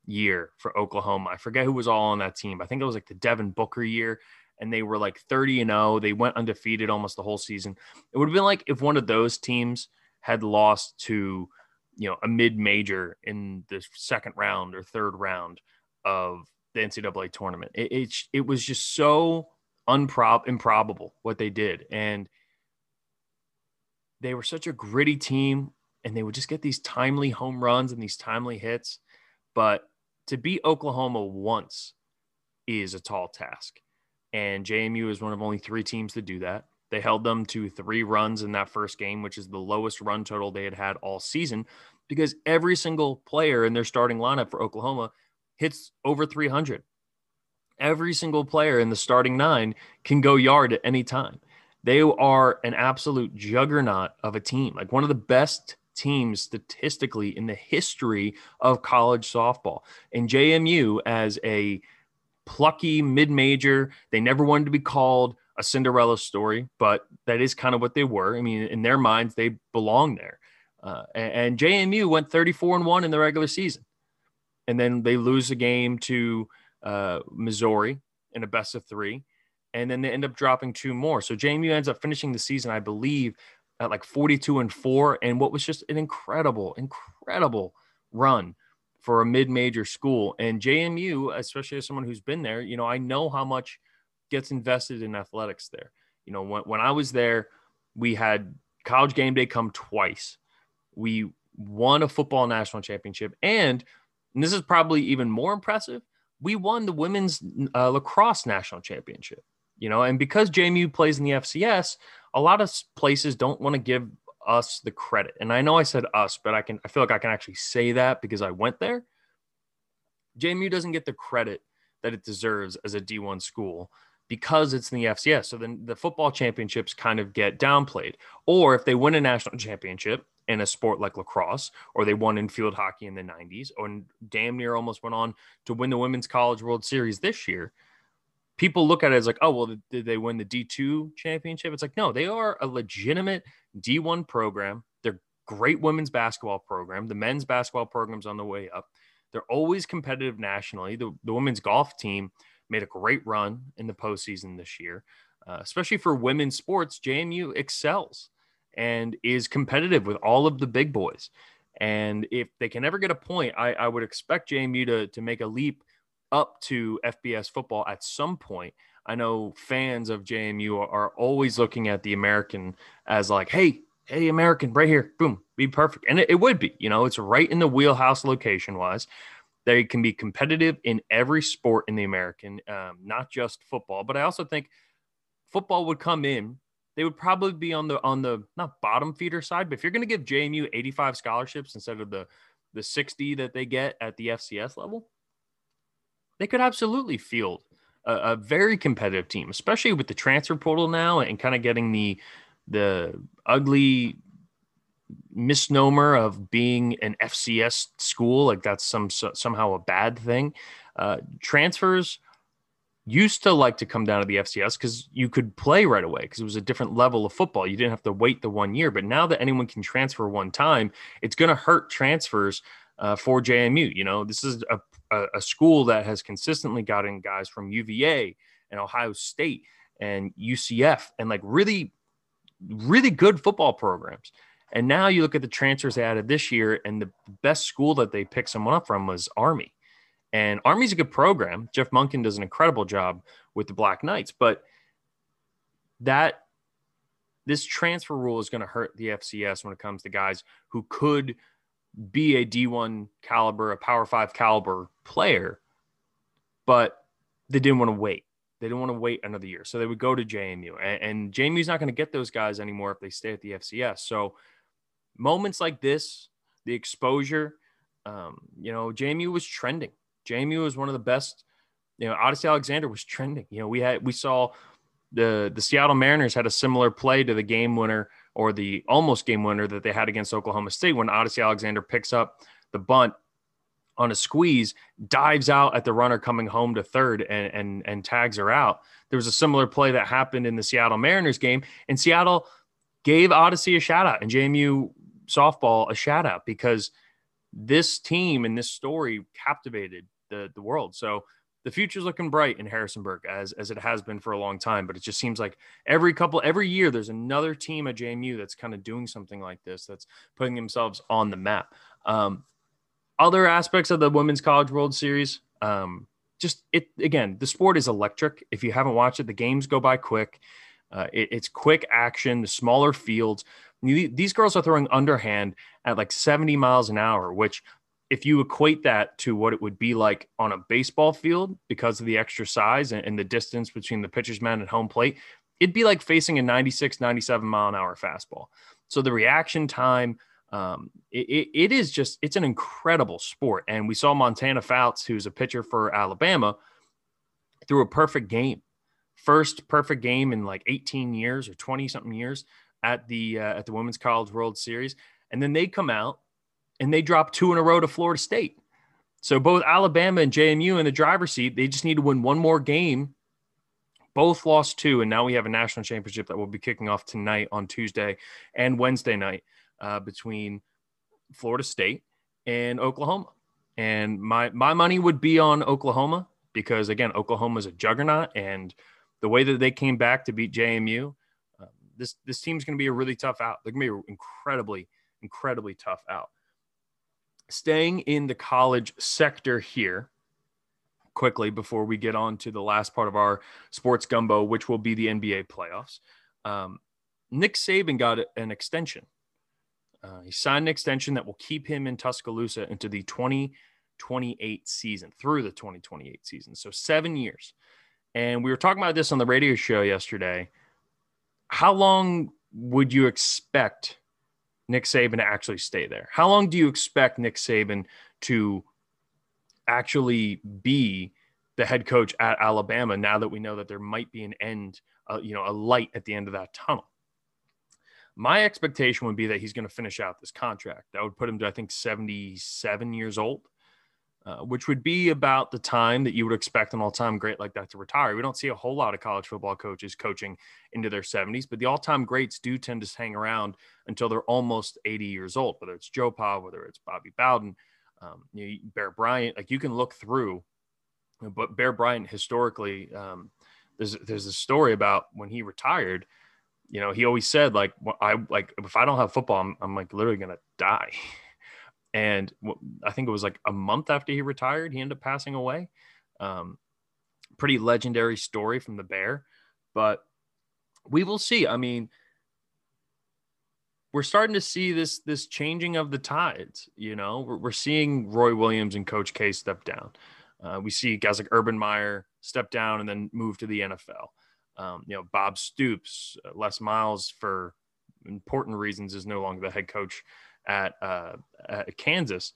year for Oklahoma. I forget who was all on that team. I think it was like the Devin Booker year, and they were like 30 and 0. They went undefeated almost the whole season. It would have been like if one of those teams had lost to, you know, a mid major in the second round or third round of the NCAA tournament. It, it, it was just so unprob improbable what they did. And they were such a gritty team and they would just get these timely home runs and these timely hits. But to beat Oklahoma once is a tall task. And JMU is one of only three teams to do that. They held them to three runs in that first game, which is the lowest run total they had had all season because every single player in their starting lineup for Oklahoma hits over 300. Every single player in the starting nine can go yard at any time. They are an absolute juggernaut of a team, like one of the best teams statistically in the history of college softball. And JMU, as a plucky mid major, they never wanted to be called a Cinderella story, but that is kind of what they were. I mean, in their minds, they belong there. Uh, and, JMU went 34 and one in the regular season, and then they lose a game to uh, Missouri in a best of three, and then they end up dropping two more. So JMU ends up finishing the season, I believe, at like 42 and 4 and what was just an incredible incredible run for a mid-major school and JMU especially as someone who's been there you know I know how much gets invested in athletics there you know when, when I was there we had college game day come twice we won a football national championship, and, and this is probably even more impressive. We won the women's uh, lacrosse national championship. You know, and because JMU plays in the FCS, a lot of places don't want to give us the credit. And I know I said us, but I can I feel like I can actually say that because I went there. JMU doesn't get the credit that it deserves as a D1 school because it's in the FCS. So then the football championships kind of get downplayed. Or if they win a national championship in a sport like lacrosse, or they won in field hockey in the 90s, or damn near almost went on to win the Women's College World Series this year, people look at it as like, oh, well, did they win the D2 championship? It's like, no, they are a legitimate D1 program. They're great women's basketball program. The men's basketball program's on the way up. They're always competitive nationally. The, the women's golf team made a great run in the postseason this year, uh, especially for women's sports. JMU excels and is competitive with all of the big boys. And if they can ever get a point, I, I would expect JMU to, to make a leap up to FBS football at some point. I know fans of JMU are, are always looking at the American as like, hey, hey, American, right here, boom, be perfect. And it, it would be, you know, it's right in the wheelhouse location wise. They can be competitive in every sport in the American, um, not just football. But I also think football would come in. They would probably be on the on the not bottom feeder side, but if you're going to give JMU 85 scholarships instead of the the 60 that they get at the FCS level, they could absolutely field a, a very competitive team, especially with the transfer portal now and kind of getting the the ugly misnomer of being an FCS school, like that's some so, somehow a bad thing. Uh, transfers used to like to come down to the FCS because you could play right away because it was a different level of football. You didn't have to wait the one year. But now that anyone can transfer one time, it's going to hurt transfers uh, for JMU. You know, this is a, a, a school that has consistently gotten guys from UVA and Ohio State and UCF and like really really good football programs. And now you look at the transfers they added this year, and the best school that they picked someone up from was Army. And Army's a good program. Jeff Monken does an incredible job with the Black Knights, but that this transfer rule is going to hurt the FCS when it comes to guys who could be a D1 caliber, a Power Five caliber player, but they didn't want to wait. They didn't want to wait another year. So they would go to JMU. And, and JMU's not going to get those guys anymore if they stay at the FCS. So moments like this, the exposure, um, you know, JMU was trending. JMU was one of the best. You know, Odicci Alexander was trending. You know, we had we saw the the Seattle Mariners had a similar play to the game winner or the almost game winner that they had against Oklahoma State when Odicci Alexander picks up the bunt on a squeeze, dives out at the runner coming home to third and, and, and tags her out. There was a similar play that happened in the Seattle Mariners game, and Seattle gave Odicci a shout out and JMU softball a shout out because this team and this story captivated the, the world. So the future's looking bright in Harrisonburg as, as it has been for a long time, but it just seems like every couple, every year, there's another team at JMU that's kind of doing something like this, that's putting themselves on the map. Um, other aspects of the Women's College World Series, um, just it again, the sport is electric. If you haven't watched it, the games go by quick. Uh, it, it's quick action, the smaller fields. These girls are throwing underhand at like 70 miles an hour, which, if you equate that to what it would be like on a baseball field because of the extra size and, and the distance between the pitcher's mound and home plate, it'd be like facing a 96, 97 mile an hour fastball. So the reaction time, um, it, it is just it's an incredible sport. And we saw Montana Fouts, who's a pitcher for Alabama, threw a perfect game, first perfect game in like 18 years or 20 something years at the uh, at the Women's College World Series, and then they come out and they dropped two in a row to Florida State. So both Alabama and JMU in the driver's seat, they just need to win one more game. Both lost two, and now we have a national championship that will be kicking off tonight on Tuesday and Wednesday night uh, between Florida State and Oklahoma. And my my money would be on Oklahoma because again, Oklahoma is a juggernaut, and the way that they came back to beat JMU, uh, this this team's going to be a really tough out. They're going to be incredibly incredibly tough out. Staying in the college sector here, quickly before we get on to the last part of our sports gumbo, which will be the NBA playoffs. Um, Nick Saban got an extension Uh, he signed an extension that will keep him in Tuscaloosa into the 2028 season, through the 2028 season. So seven years. And we were talking about this on the radio show yesterday. How long would you expect Nick Saban to actually stay there? How long do you expect Nick Saban to actually be the head coach at Alabama now that we know that there might be an end, uh, you know, a light at the end of that tunnel? My expectation would be that he's going to finish out this contract. That would put him to, I think, 77 years old. Uh, which would be about the time that you would expect an all-time great like that to retire. We don't see a whole lot of college football coaches coaching into their 70s, but the all-time greats do tend to hang around until they're almost 80 years old. Whether it's Joe Pa, whether it's Bobby Bowden, um, you Bear Bryant, like you can look through. But Bear Bryant historically, um, there's there's a story about when he retired. You know, he always said like, I like if I don't have football, I'm, I'm like literally gonna die. And I think it was like a month after he retired, he ended up passing away. Um, pretty legendary story from the Bear, but we will see. I mean, we're starting to see this this changing of the tides. You know, we're, we're seeing Roy Williams and Coach K step down. Uh, we see guys like Urban Meyer step down and then move to the NFL. Um, you know, Bob Stoops, uh, Les Miles, for important reasons, is no longer the head coach at, uh, at Kansas.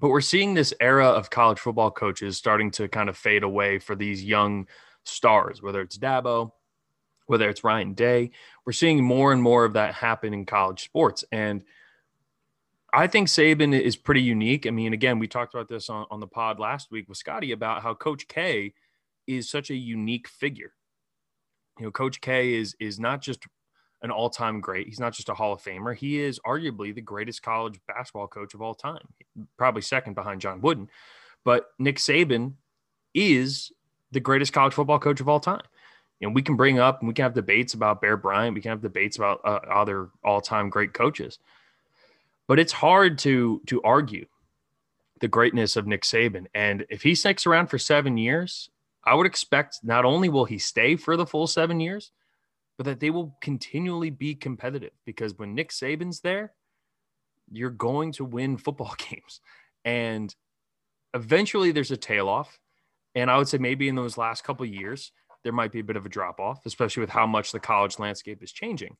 But we're seeing this era of college football coaches starting to kind of fade away for these young stars, whether it's Dabo, whether it's Ryan Day. We're seeing more and more of that happen in college sports. And I think Saban is pretty unique. I mean, again, we talked about this on, on the pod last week with Scotty about how Coach K is such a unique figure. You know, Coach K is is not just an all time great. He's not just a Hall of Famer. He is arguably the greatest college basketball coach of all time, probably second behind John Wooden. But Nick Saban is the greatest college football coach of all time. Know, we can bring up and we can have debates about Bear Bryant. We can have debates about uh, other all time great coaches. But it's hard to to argue the greatness of Nick Saban. And if he sticks around for seven years, I would expect not only will he stay for the full seven years, but that they will continually be competitive because when Nick Saban's there, you're going to win football games. And eventually there's a tail off. And I would say maybe in those last couple years, there might be a bit of a drop off, especially with how much the college landscape is changing.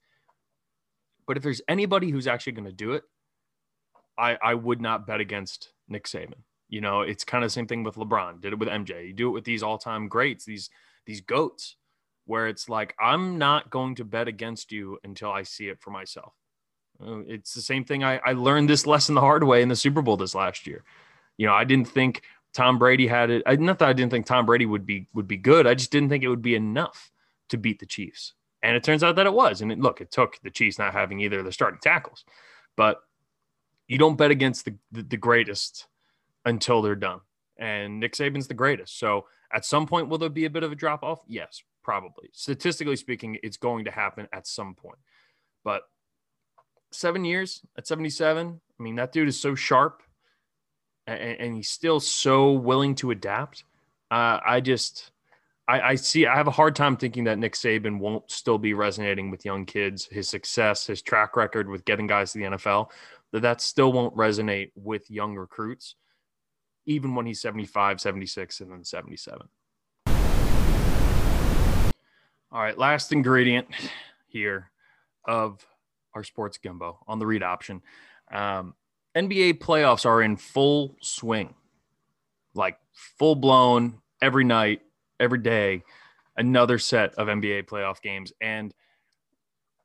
But if there's anybody who's actually going to do it, I, I would not bet against Nick Saban. You know, it's kind of the same thing with LeBron. Did it with MJ. You do it with these all-time greats, these these goats where it's like I'm not going to bet against you until I see it for myself. Uh, it's the same thing. I, I learned this lesson the hard way in the Super Bowl this last year. You know, I didn't think Tom Brady had it. I, not that I didn't think Tom Brady would be would be good. I just didn't think it would be enough to beat the Chiefs. And it turns out that it was. And it, look, it took the Chiefs not having either of the starting tackles, but you don't bet against the, the, the greatest until they're done. And Nick Saban's the greatest. So at some point, will there be a bit of a drop off? Yes, probably. Statistically speaking, it's going to happen at some point. But seven years at 77, I mean, that dude is so sharp and, and he's still so willing to adapt. Uh, I just, I, I, see, I have a hard time thinking that Nick Saban won't still be resonating with young kids. His success, his track record with getting guys to the NFL, that that still won't resonate with young recruits, even when he's 75, 76, and then 77. All right, last ingredient here of our sports gumbo on the read option. Um, NBA playoffs are in full swing, like full blown every night, every day, another set of NBA playoff games. And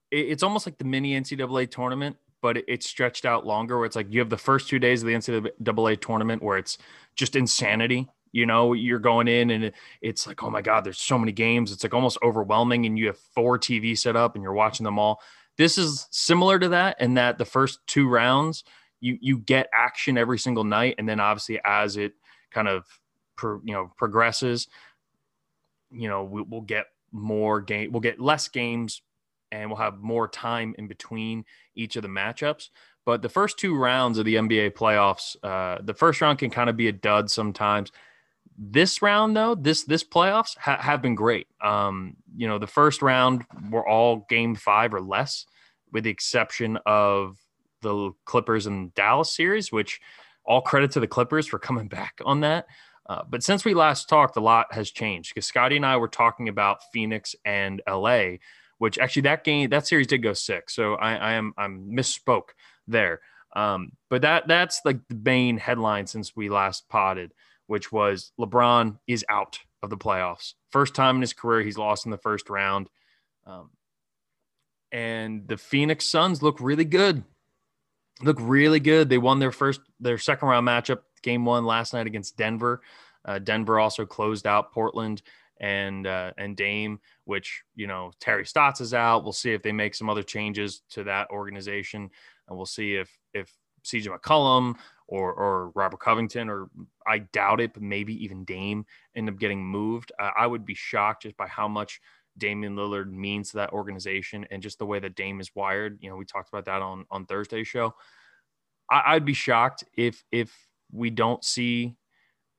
it's almost like the mini NCAA tournament, but it's stretched out longer where it's like you have the first two days of the NCAA tournament where it's just insanity you know you're going in and it's like oh my god there's so many games. It's like almost overwhelming and you have four tv set up and you're watching them all. This is similar to that in that the first two rounds you you get action every single night and then obviously as it kind of pro, you know progresses you know we, we'll get more game we'll get less games and we'll have more time in between each of the matchups. But the first two rounds of the nba playoffs uh, the first round can kind of be a dud sometimes this round, though, this this playoffs ha- have been great. Um, you know, the first round were all game five or less, with the exception of the Clippers and Dallas series, which all credit to the Clippers for coming back on that. Uh, but since we last talked, a lot has changed because Scotty and I were talking about Phoenix and LA, which actually that game, that series did go six. So I, I am, I'm misspoke there. Um, but that that's like the main headline since we last potted, which was LeBron is out of the playoffs. First time in his career he's lost in the first round. Um, and the Phoenix Suns look really good. Look really good. They won their first, their second round matchup, game one last night against Denver. Uh, Denver also closed out Portland and uh, and Dame, which you know Terry Stotts is out. We'll see if they make some other changes to that organization, and we'll see if if CJ McCollum or or Robert Covington or I doubt it, but maybe even Dame end up getting moved. Uh, I would be shocked just by how much Damian Lillard means to that organization and just the way that Dame is wired. You know, we talked about that on on Thursday's show. I, I'd be shocked if if we don't see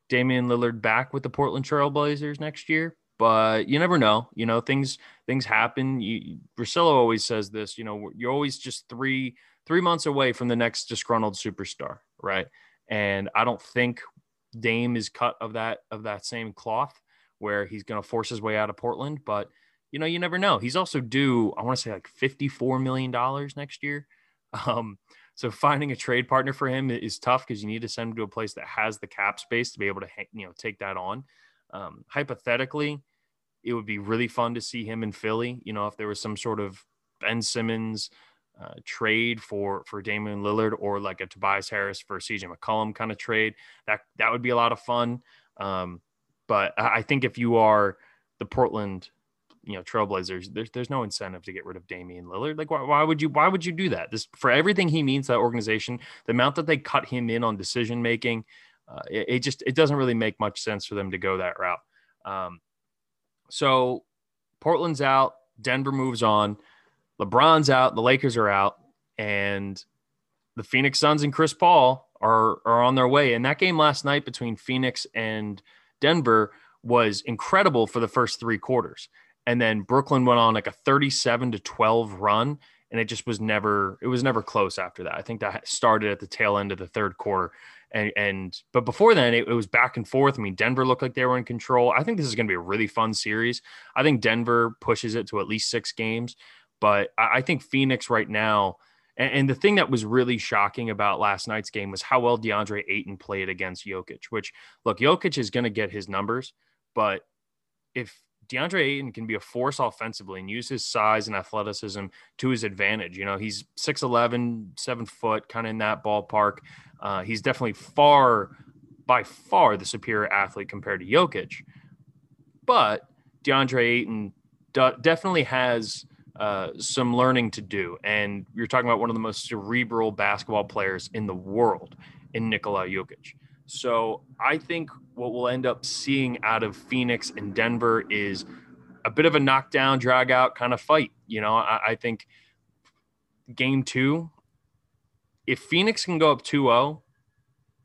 Damian Lillard back with the Portland Trailblazers next year. But you never know. You know, things things happen. You, Russillo always says this. You know, you're always just three three months away from the next disgruntled superstar, right? And I don't think Dame is cut of that of that same cloth where he's going to force his way out of Portland. But you know, you never know. He's also due, I want to say like $54 million next year. Um, so finding a trade partner for him is tough because you need to send him to a place that has the cap space to be able to, you know, take that on. Um, hypothetically, it would be really fun to see him in Philly. You know, if there was some sort of Ben Simmons uh, trade for for Damian Lillard or like a Tobias Harris for CJ McCollum kind of trade, that that would be a lot of fun. Um, but I think if you are the Portland you know Trailblazers, there's there's no incentive to get rid of Damian Lillard. Like why, why would you why would you do that? This for everything he means to that organization, the amount that they cut him in on decision making, uh, it, it, just it doesn't really make much sense for them to go that route. Um, so Portland's out, Denver moves on, LeBron's out, the Lakers are out, and the Phoenix Suns and Chris Paul are are on their way. And that game last night between Phoenix and Denver was incredible for the first three quarters and then Brooklyn went on like a 37 to 12 run and it just was never it was never close after that. I think that started at the tail end of the third quarter. And and but before then it, it was back and forth. I mean, Denver looked like they were in control. I think this is going to be a really fun series. I think Denver pushes it to at least six games, but I, I think Phoenix right now. And, and the thing that was really shocking about last night's game was how well DeAndre Ayton played against Jokic. Which look, Jokic is going to get his numbers, but if DeAndre Ayton can be a force offensively and use his size and athleticism to his advantage. You know, he's 6'11, seven foot, kind of in that ballpark. Uh, he's definitely far, by far, the superior athlete compared to Jokic. But DeAndre Ayton definitely has uh, some learning to do. And you're talking about one of the most cerebral basketball players in the world in Nikola Jokic. So I think what we'll end up seeing out of Phoenix and Denver is a bit of a knockdown, drag out kind of fight. You know, I, I think game two, if Phoenix can go up 2 0,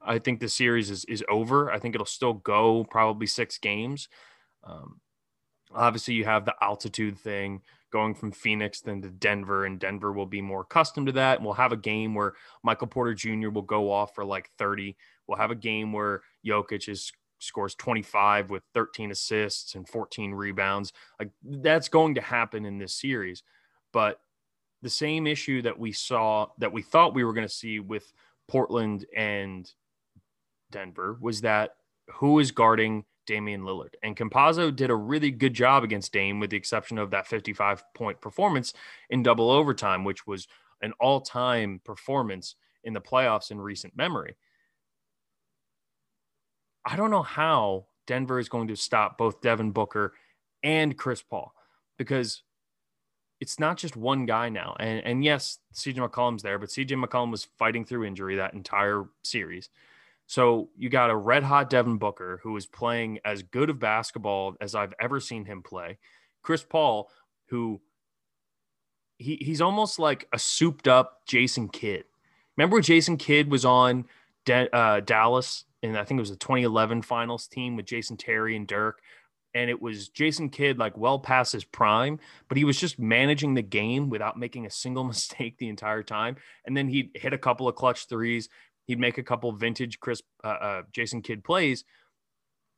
I think the series is, is over. I think it'll still go probably six games. Um, obviously, you have the altitude thing going from Phoenix then to Denver, and Denver will be more accustomed to that. And we'll have a game where Michael Porter Jr. will go off for like 30. We'll have a game where Jokic is scores 25 with 13 assists and 14 rebounds. Like that's going to happen in this series. But the same issue that we saw that we thought we were going to see with Portland and Denver was that who is guarding Damian Lillard? And Campazzo did a really good job against Dame, with the exception of that 55 point performance in double overtime, which was an all time performance in the playoffs in recent memory. I don't know how Denver is going to stop both Devin Booker and Chris Paul because it's not just one guy now. And, and yes, CJ McCollum's there, but CJ McCollum was fighting through injury that entire series. So you got a red hot Devin Booker who is playing as good of basketball as I've ever seen him play. Chris Paul, who he, he's almost like a souped up Jason Kidd. Remember when Jason Kidd was on De- uh, Dallas and I think it was the 2011 finals team with Jason Terry and Dirk. and it was Jason Kidd like well past his prime, but he was just managing the game without making a single mistake the entire time. And then he'd hit a couple of clutch threes. He'd make a couple vintage Chris uh, uh, Jason Kidd plays,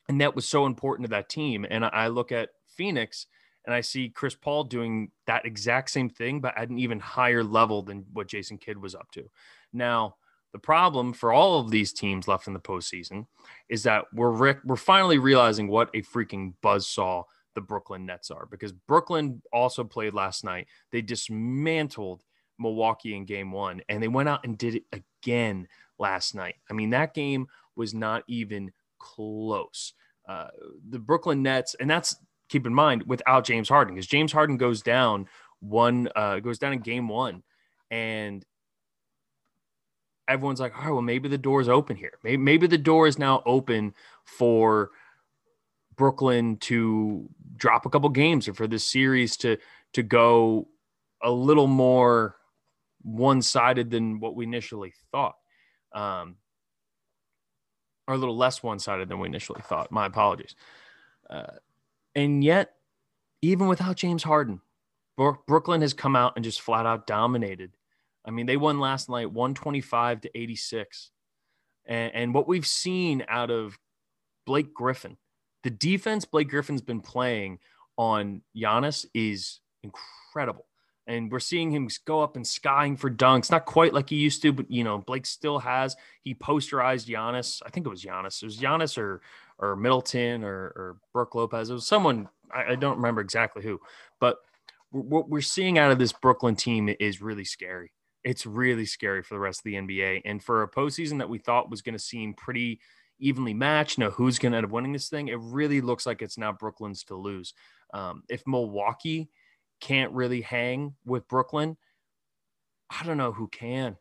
and that was so important to that team. And I look at Phoenix and I see Chris Paul doing that exact same thing, but at an even higher level than what Jason Kidd was up to. Now, the problem for all of these teams left in the postseason is that we're we're finally realizing what a freaking buzzsaw the Brooklyn Nets are because Brooklyn also played last night. They dismantled Milwaukee in game one and they went out and did it again last night. I mean, that game was not even close. Uh, the Brooklyn Nets, and that's keep in mind without James Harden, because James Harden goes down one, uh, goes down in game one, and everyone's like, all right, well, maybe the door is open here. Maybe, maybe the door is now open for Brooklyn to drop a couple games or for this series to to go a little more one-sided than what we initially thought. Um, or a little less one-sided than we initially thought. My apologies. Uh, and yet, even without James Harden, Brooklyn has come out and just flat out dominated I mean, they won last night 125 to 86. And, and what we've seen out of Blake Griffin, the defense Blake Griffin's been playing on Giannis is incredible. And we're seeing him go up and skying for dunks, not quite like he used to, but you know, Blake still has. He posterized Giannis. I think it was Giannis. It was Giannis or or Middleton or, or Brook Lopez. It was someone I, I don't remember exactly who, but what we're seeing out of this Brooklyn team is really scary it's really scary for the rest of the NBA. And for a postseason that we thought was going to seem pretty evenly matched, know who's going to end up winning this thing, it really looks like it's now Brooklyn's to lose. Um, if Milwaukee can't really hang with Brooklyn, I don't know who can.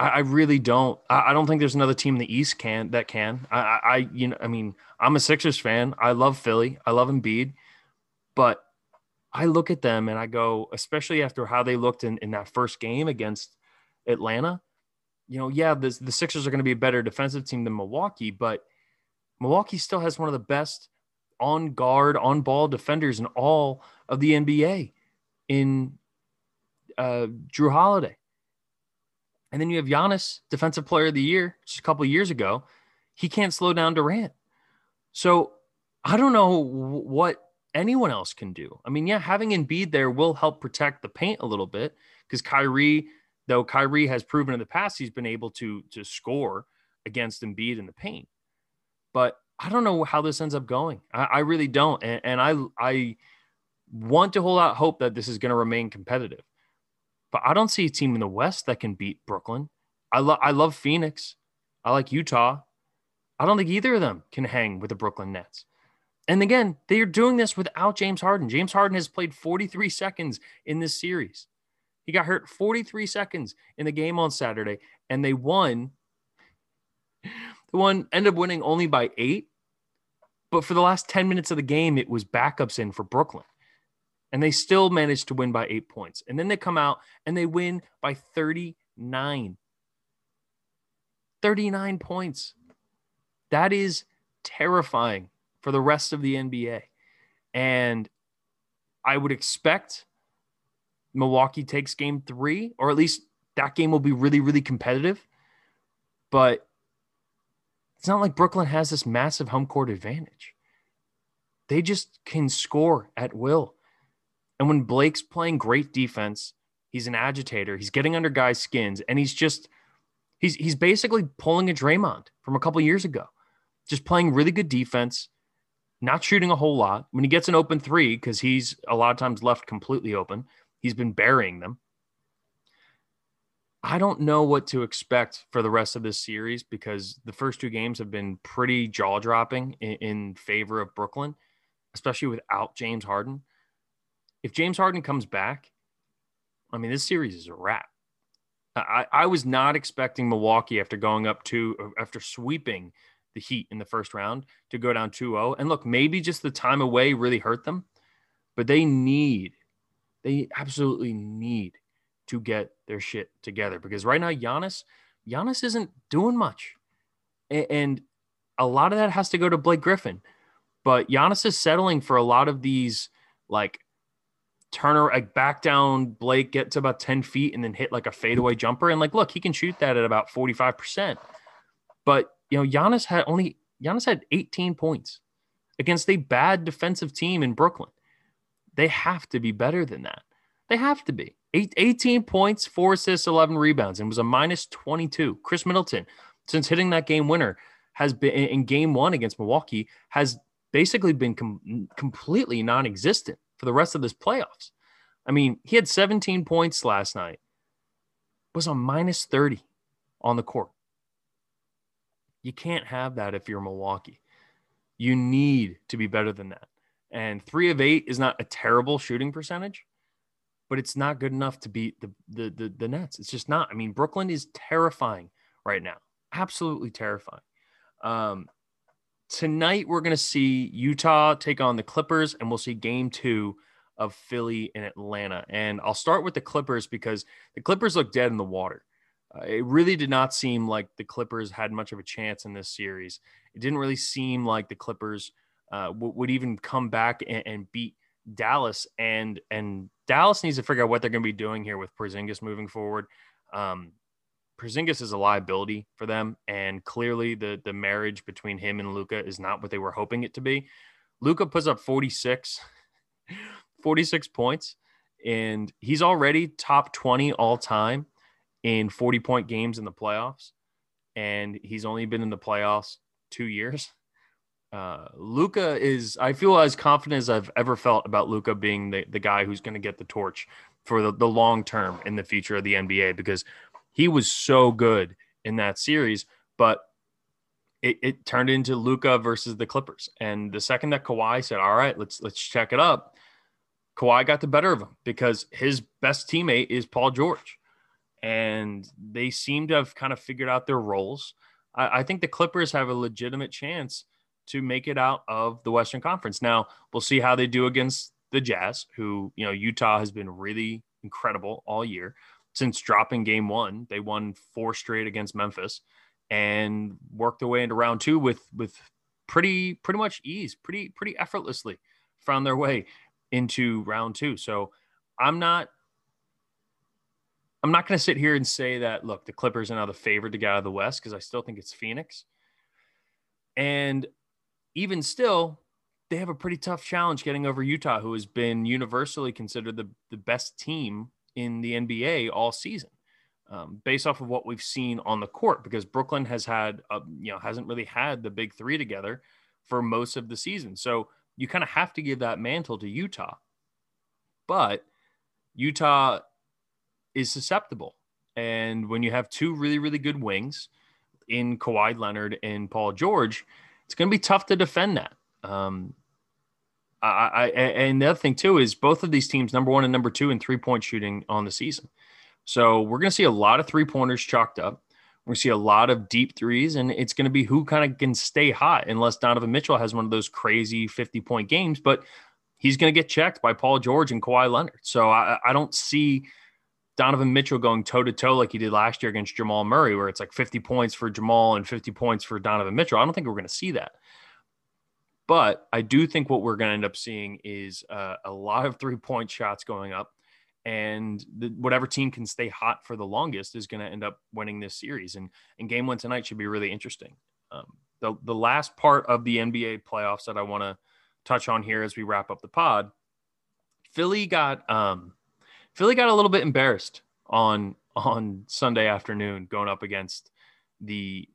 I, I really don't. I, I, don't think there's another team in the East can that can. I, I, you know, I mean, I'm a Sixers fan. I love Philly. I love Embiid, but I look at them and I go, especially after how they looked in, in that first game against Atlanta, you know, yeah, the, the Sixers are going to be a better defensive team than Milwaukee, but Milwaukee still has one of the best on guard, on ball defenders in all of the NBA in uh, Jrue Holiday. And then you have Giannis, Defensive Player of the Year, just a couple years ago. He can't slow down Durant. So I don't know what anyone else can do. I mean, yeah, having Embiid there will help protect the paint a little bit because Kyrie, though Kyrie has proven in the past he's been able to to score against Embiid in the paint. But I don't know how this ends up going. I, I really don't, and, and I I want to hold out hope that this is going to remain competitive. But I don't see a team in the West that can beat Brooklyn. I love I love Phoenix. I like Utah. I don't think either of them can hang with the Brooklyn Nets. And again, they are doing this without James Harden. James Harden has played 43 seconds in this series. He got hurt 43 seconds in the game on Saturday, and they won. The one ended up winning only by eight. But for the last 10 minutes of the game, it was backups in for Brooklyn. And they still managed to win by eight points. And then they come out and they win by 39. 39 points. That is terrifying for the rest of the NBA. And I would expect Milwaukee takes game three, or at least that game will be really, really competitive. But it's not like Brooklyn has this massive home court advantage. They just can score at will. And when Blake's playing great defense, he's an agitator. He's getting under guys' skins, and he's just he's he's basically pulling a Draymond from a couple years ago, just playing really good defense, not shooting a whole lot. When he gets an open three, because he's a lot of times left completely open, he's been burying them. I don't know what to expect for the rest of this series because the first two games have been pretty jaw dropping in, in, favor of Brooklyn, especially without James Harden. If James Harden comes back, I mean, this series is a wrap. I, I was not expecting Milwaukee after going up to, after sweeping the Heat in the first round to go down 2 0. And look, maybe just the time away really hurt them, but they need, they absolutely need to get their shit together because right now, Giannis, Giannis isn't doing much. And a lot of that has to go to Blake Griffin. But Giannis is settling for a lot of these like Turner like back down Blake, get to about 10 feet and then hit like a fadeaway jumper. And like, look, he can shoot that at about 45%. But you know, Giannis had only Giannis had 18 points against a bad defensive team in Brooklyn. They have to be better than that. They have to be. Eight, 18 points, four assists, 11 rebounds, and was a minus 22. Khris Middleton, since hitting that game winner, has been in game one against Milwaukee, has basically been com- completely non existent for the rest of this playoffs. I mean, he had 17 points last night, was on minus 30 on the court. You can't have that if you're Milwaukee. You need to be better than that. And three of eight is not a terrible shooting percentage, but it's not good enough to beat the, the the the, Nets. It's just not. I mean, Brooklyn is terrifying right now, absolutely terrifying. Um, tonight we're going to see Utah take on the Clippers, and we'll see Game Two of Philly and Atlanta. And I'll start with the Clippers because the Clippers look dead in the water. Uh, it really did not seem like the Clippers had much of a chance in this series. It didn't really seem like the Clippers uh, w- would even come back and, and, beat Dallas. And and Dallas needs to figure out what they're going to be doing here with Porzingis moving forward. Um, Porzingis is a liability for them, and clearly the the marriage between him and Luka is not what they were hoping it to be. Luka puts up 46, 46 points, and he's already top 20 all time in 40 point games in the playoffs. And he's only been in the playoffs two years. Uh, Luka is, I feel as confident as I've ever felt about Luka being the, the guy who's going to get the torch for the, the long term in the future of the NBA because he was so good in that series. But it, it turned into Luka versus the Clippers. And the second that Kawhi said, All right, let's let's check it up, Kawhi got the better of him because his best teammate is Paul George. And they seem to have kind of figured out their roles. I, I think the Clippers have a legitimate chance to make it out of the Western Conference. Now, we'll see how they do against the Jazz, who, you know, Utah has been really incredible all year. Since dropping game one, they won four straight against Memphis and worked their way into round two with with pretty pretty much ease, pretty pretty effortlessly found their way into round two. So I'm not I'm not going to sit here and say that look, the Clippers are now the favorite to get out of the West because I still think it's Phoenix. And even still, they have a pretty tough challenge getting over Utah, who has been universally considered the, the best team in the NBA all season, um, based off of what we've seen on the court. Because Brooklyn has had, a, you know, hasn't really had the big three together for most of the season. So you kind of have to give that mantle to Utah. But Utah is susceptible. And when you have two really, really good wings in Kawhi Leonard and Paul George, it's going to be tough to defend that. Um, I, I, and the other thing too is both of these teams, number one and number two in three point shooting on the season. So we're going to see a lot of three pointers chalked up. We're going to see a lot of deep threes, and it's going to be who kind of can stay hot, unless Donovan Mitchell has one of those crazy 50 point games. But he's going to get checked by Paul George and Kawhi Leonard. So I, I don't see Donovan Mitchell going toe to toe like he did last year against Jamal Murray, where it's like 50 points for Jamal and 50 points for Donovan Mitchell. I don't think we're going to see that. But I do think what we're going to end up seeing is uh, a lot of three point shots going up. And the, whatever team can stay hot for the longest is going to end up winning this series. And, and game one tonight should be really interesting. Um, the, the last part of the NBA playoffs that I want to touch on here as we wrap up the pod Philly got um, Philly got a little bit embarrassed on on Sunday afternoon going up against the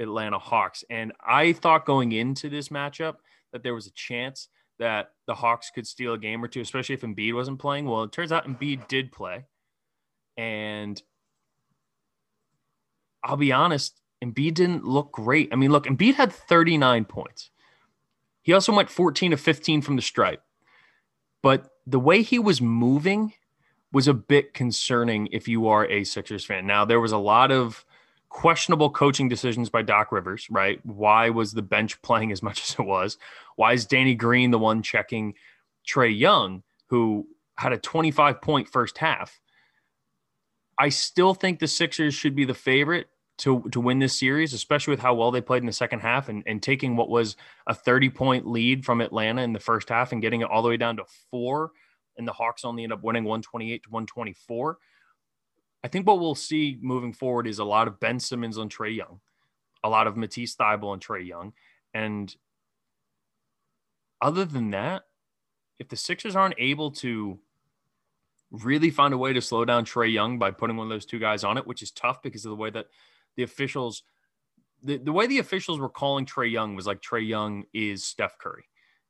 Atlanta Hawks. And I thought going into this matchup that there was a chance that the Hawks could steal a game or two, especially if Embiid wasn't playing. Well, it turns out Embiid did play. And I'll be honest, Embiid didn't look great. I mean, look, Embiid had 39 points. He also went 14 to 15 from the stripe. But the way he was moving was a bit concerning if you are a Sixers fan. Now, there was a lot of questionable coaching decisions by Doc Rivers, right? Why was the bench playing as much as it was? Why is Danny Green the one checking Trae Young, who had a 25 point first half? I still think the Sixers should be the favorite to to win this series, especially with how well they played in the second half and, and taking what was a 30 point lead from Atlanta in the first half and getting it all the way down to four. And the Hawks only end up winning 128 to 124. I think what we'll see moving forward is a lot of Ben Simmons on Trae Young, a lot of Matisse Thybulle on Trae Young. And other than that, if the Sixers aren't able to really find a way to slow down Trae Young by putting one of those two guys on it, which is tough because of the way that the officials, the, the way the officials were calling Trae Young was like Trae Young is Steph Curry,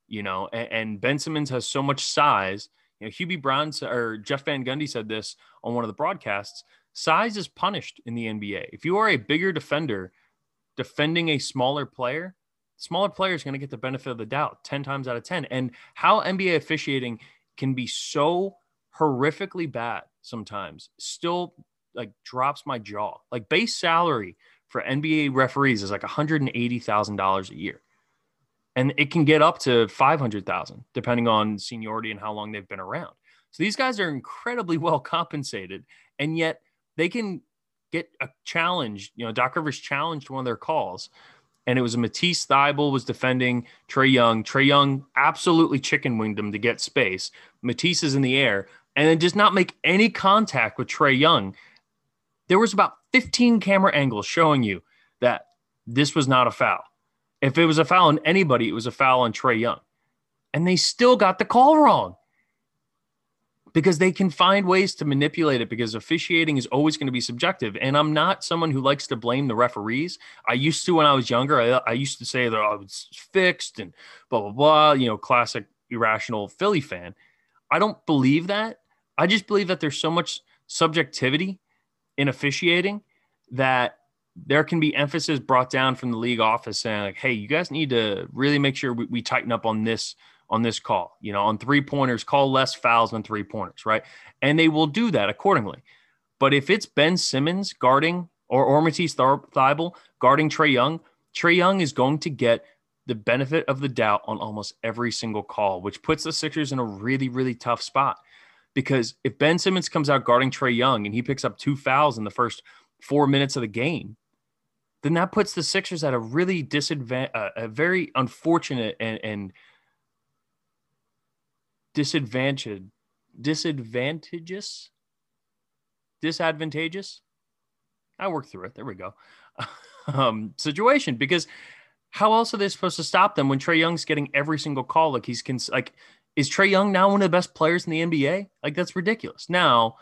you know, and, and Ben Simmons has so much size. You know, Hubie Brown or Jeff Van Gundy said this on one of the broadcasts. Size is punished in the NBA. If you are a bigger defender defending a smaller player, smaller player is going to get the benefit of the doubt 10 times out of 10. And how NBA officiating can be so horrifically bad sometimes still like drops my jaw. Like base salary for NBA referees is like $180,000 a year. And it can get up to 500,000 depending on seniority and how long they've been around. So these guys are incredibly well compensated and yet they can get a challenge. You know, Doc Rivers challenged one of their calls and it was a Matisse Thybulle was defending Trae Young. Trae Young absolutely chicken winged him to get space. Matisse is in the air and then does not make any contact with Trae Young there was about 15 camera angles showing you that this was not a foul. If it was a foul on anybody, it was a foul on Trae Young. And they still got the call wrong because they can find ways to manipulate it because officiating is always going to be subjective. And I'm not someone who likes to blame the referees. I used to when I was younger. I, I used to say that oh, I was fixed and blah, blah, blah, you know, classic irrational Philly fan. I don't believe that. I just believe that there's so much subjectivity in officiating that there can be emphasis brought down from the league office saying like, "Hey, you guys need to really make sure we, we tighten up on this on this call. You know, on three pointers, call less fouls than three pointers, right?" And they will do that accordingly. But if it's Ben Simmons guarding or or Matisse Thybulle guarding Trae Young, Trae Young is going to get the benefit of the doubt on almost every single call, which puts the Sixers in a really really tough spot because if Ben Simmons comes out guarding Trae Young and he picks up two fouls in the first four minutes of the game, then that puts the Sixers at a really disadvantage, uh, a very unfortunate and, and disadvantaged, disadvantageous, disadvantageous. I worked through it. There we go. um, situation because how else are they supposed to stop them when Trae Young's getting every single call? Like he's cons- like is Trae Young now one of the best players in the NBA? Like that's ridiculous. Now,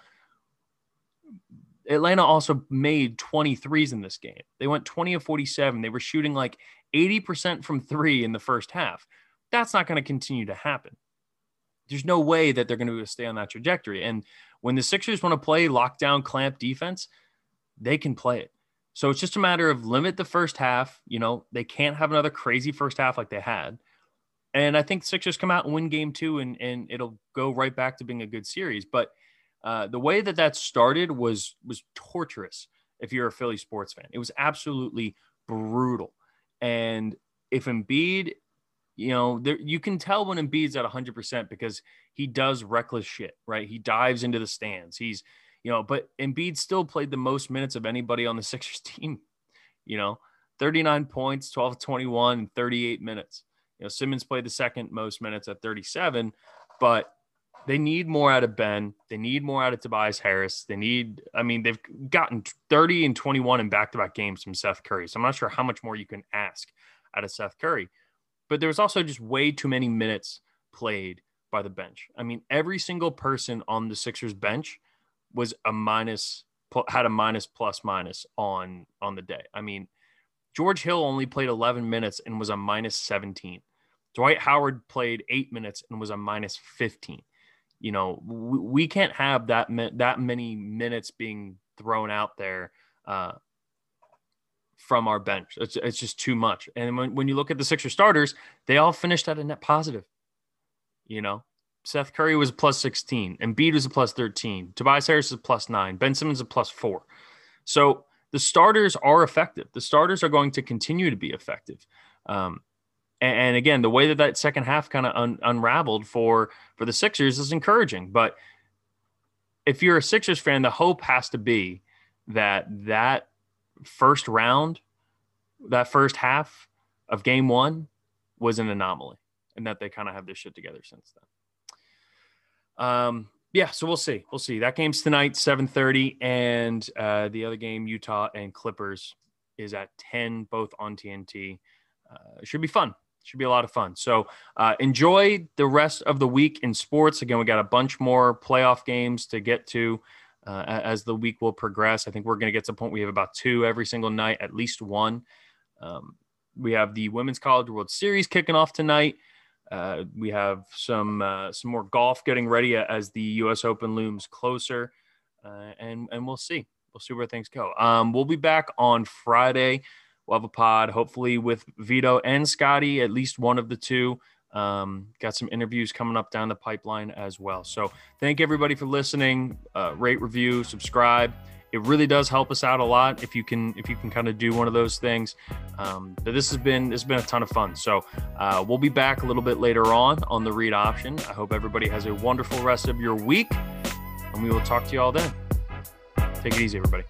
Atlanta also made 23s in this game. They went 20 of 47. They were shooting like 80% from three in the first half. That's not going to continue to happen. There's no way that they're going to stay on that trajectory. And when the Sixers want to play lockdown clamp defense, they can play it. So it's just a matter of limit the first half. You know, they can't have another crazy first half like they had. And I think Sixers come out and win game two, and, and it'll go right back to being a good series. But uh, the way that that started was was torturous. If you're a Philly sports fan, it was absolutely brutal. And if Embiid, you know, there, you can tell when Embiid's at 100 percent because he does reckless shit, right? He dives into the stands. He's, you know, but Embiid still played the most minutes of anybody on the Sixers team. You know, 39 points, 12 21, 38 minutes. You know, Simmons played the second most minutes at 37, but they need more out of Ben. They need more out of Tobias Harris. They need, I mean, they've gotten 30 and 21 in back to back games from Seth Curry. So I'm not sure how much more you can ask out of Seth Curry. But there was also just way too many minutes played by the bench. I mean, every single person on the Sixers bench was a minus, had a minus plus minus on on the day. I mean, George Hill only played 11 minutes and was a minus 17. Dwight Howard played eight minutes and was a minus 15. You know, we, we can't have that that many minutes being thrown out there uh, from our bench. It's, it's just too much. And when, when you look at the Sixer starters, they all finished at a net positive. You know, Seth Curry was plus 16, Embiid was a plus 13, Tobias Harris is a plus nine, Ben Simmons a plus four. So the starters are effective. The starters are going to continue to be effective. Um, and, again, the way that that second half kind of un- unraveled for for the Sixers is encouraging. But if you're a Sixers fan, the hope has to be that that first round, that first half of game one was an anomaly and that they kind of have this shit together since then. Um, yeah, so we'll see. We'll see. That game's tonight, 7:30, and uh, the other game, Utah and Clippers, is at 10, both on TNT. Uh, should be fun. Should be a lot of fun. So uh, enjoy the rest of the week in sports. Again, we got a bunch more playoff games to get to uh, as the week will progress. I think we're going to get to a point we have about two every single night, at least one. Um, we have the Women's College World Series kicking off tonight. Uh, we have some uh, some more golf getting ready as the U.S. Open looms closer, uh, and and we'll see we'll see where things go. Um, we'll be back on Friday. We'll have a pod, hopefully with Vito and Scotty, at least one of the two. Um, got some interviews coming up down the pipeline as well. So thank everybody for listening. Uh, rate, review, subscribe. It really does help us out a lot if you can if you can kind of do one of those things. Um, but this has been this has been a ton of fun. So uh, we'll be back a little bit later on on the read option. I hope everybody has a wonderful rest of your week, and we will talk to you all then. Take it easy, everybody.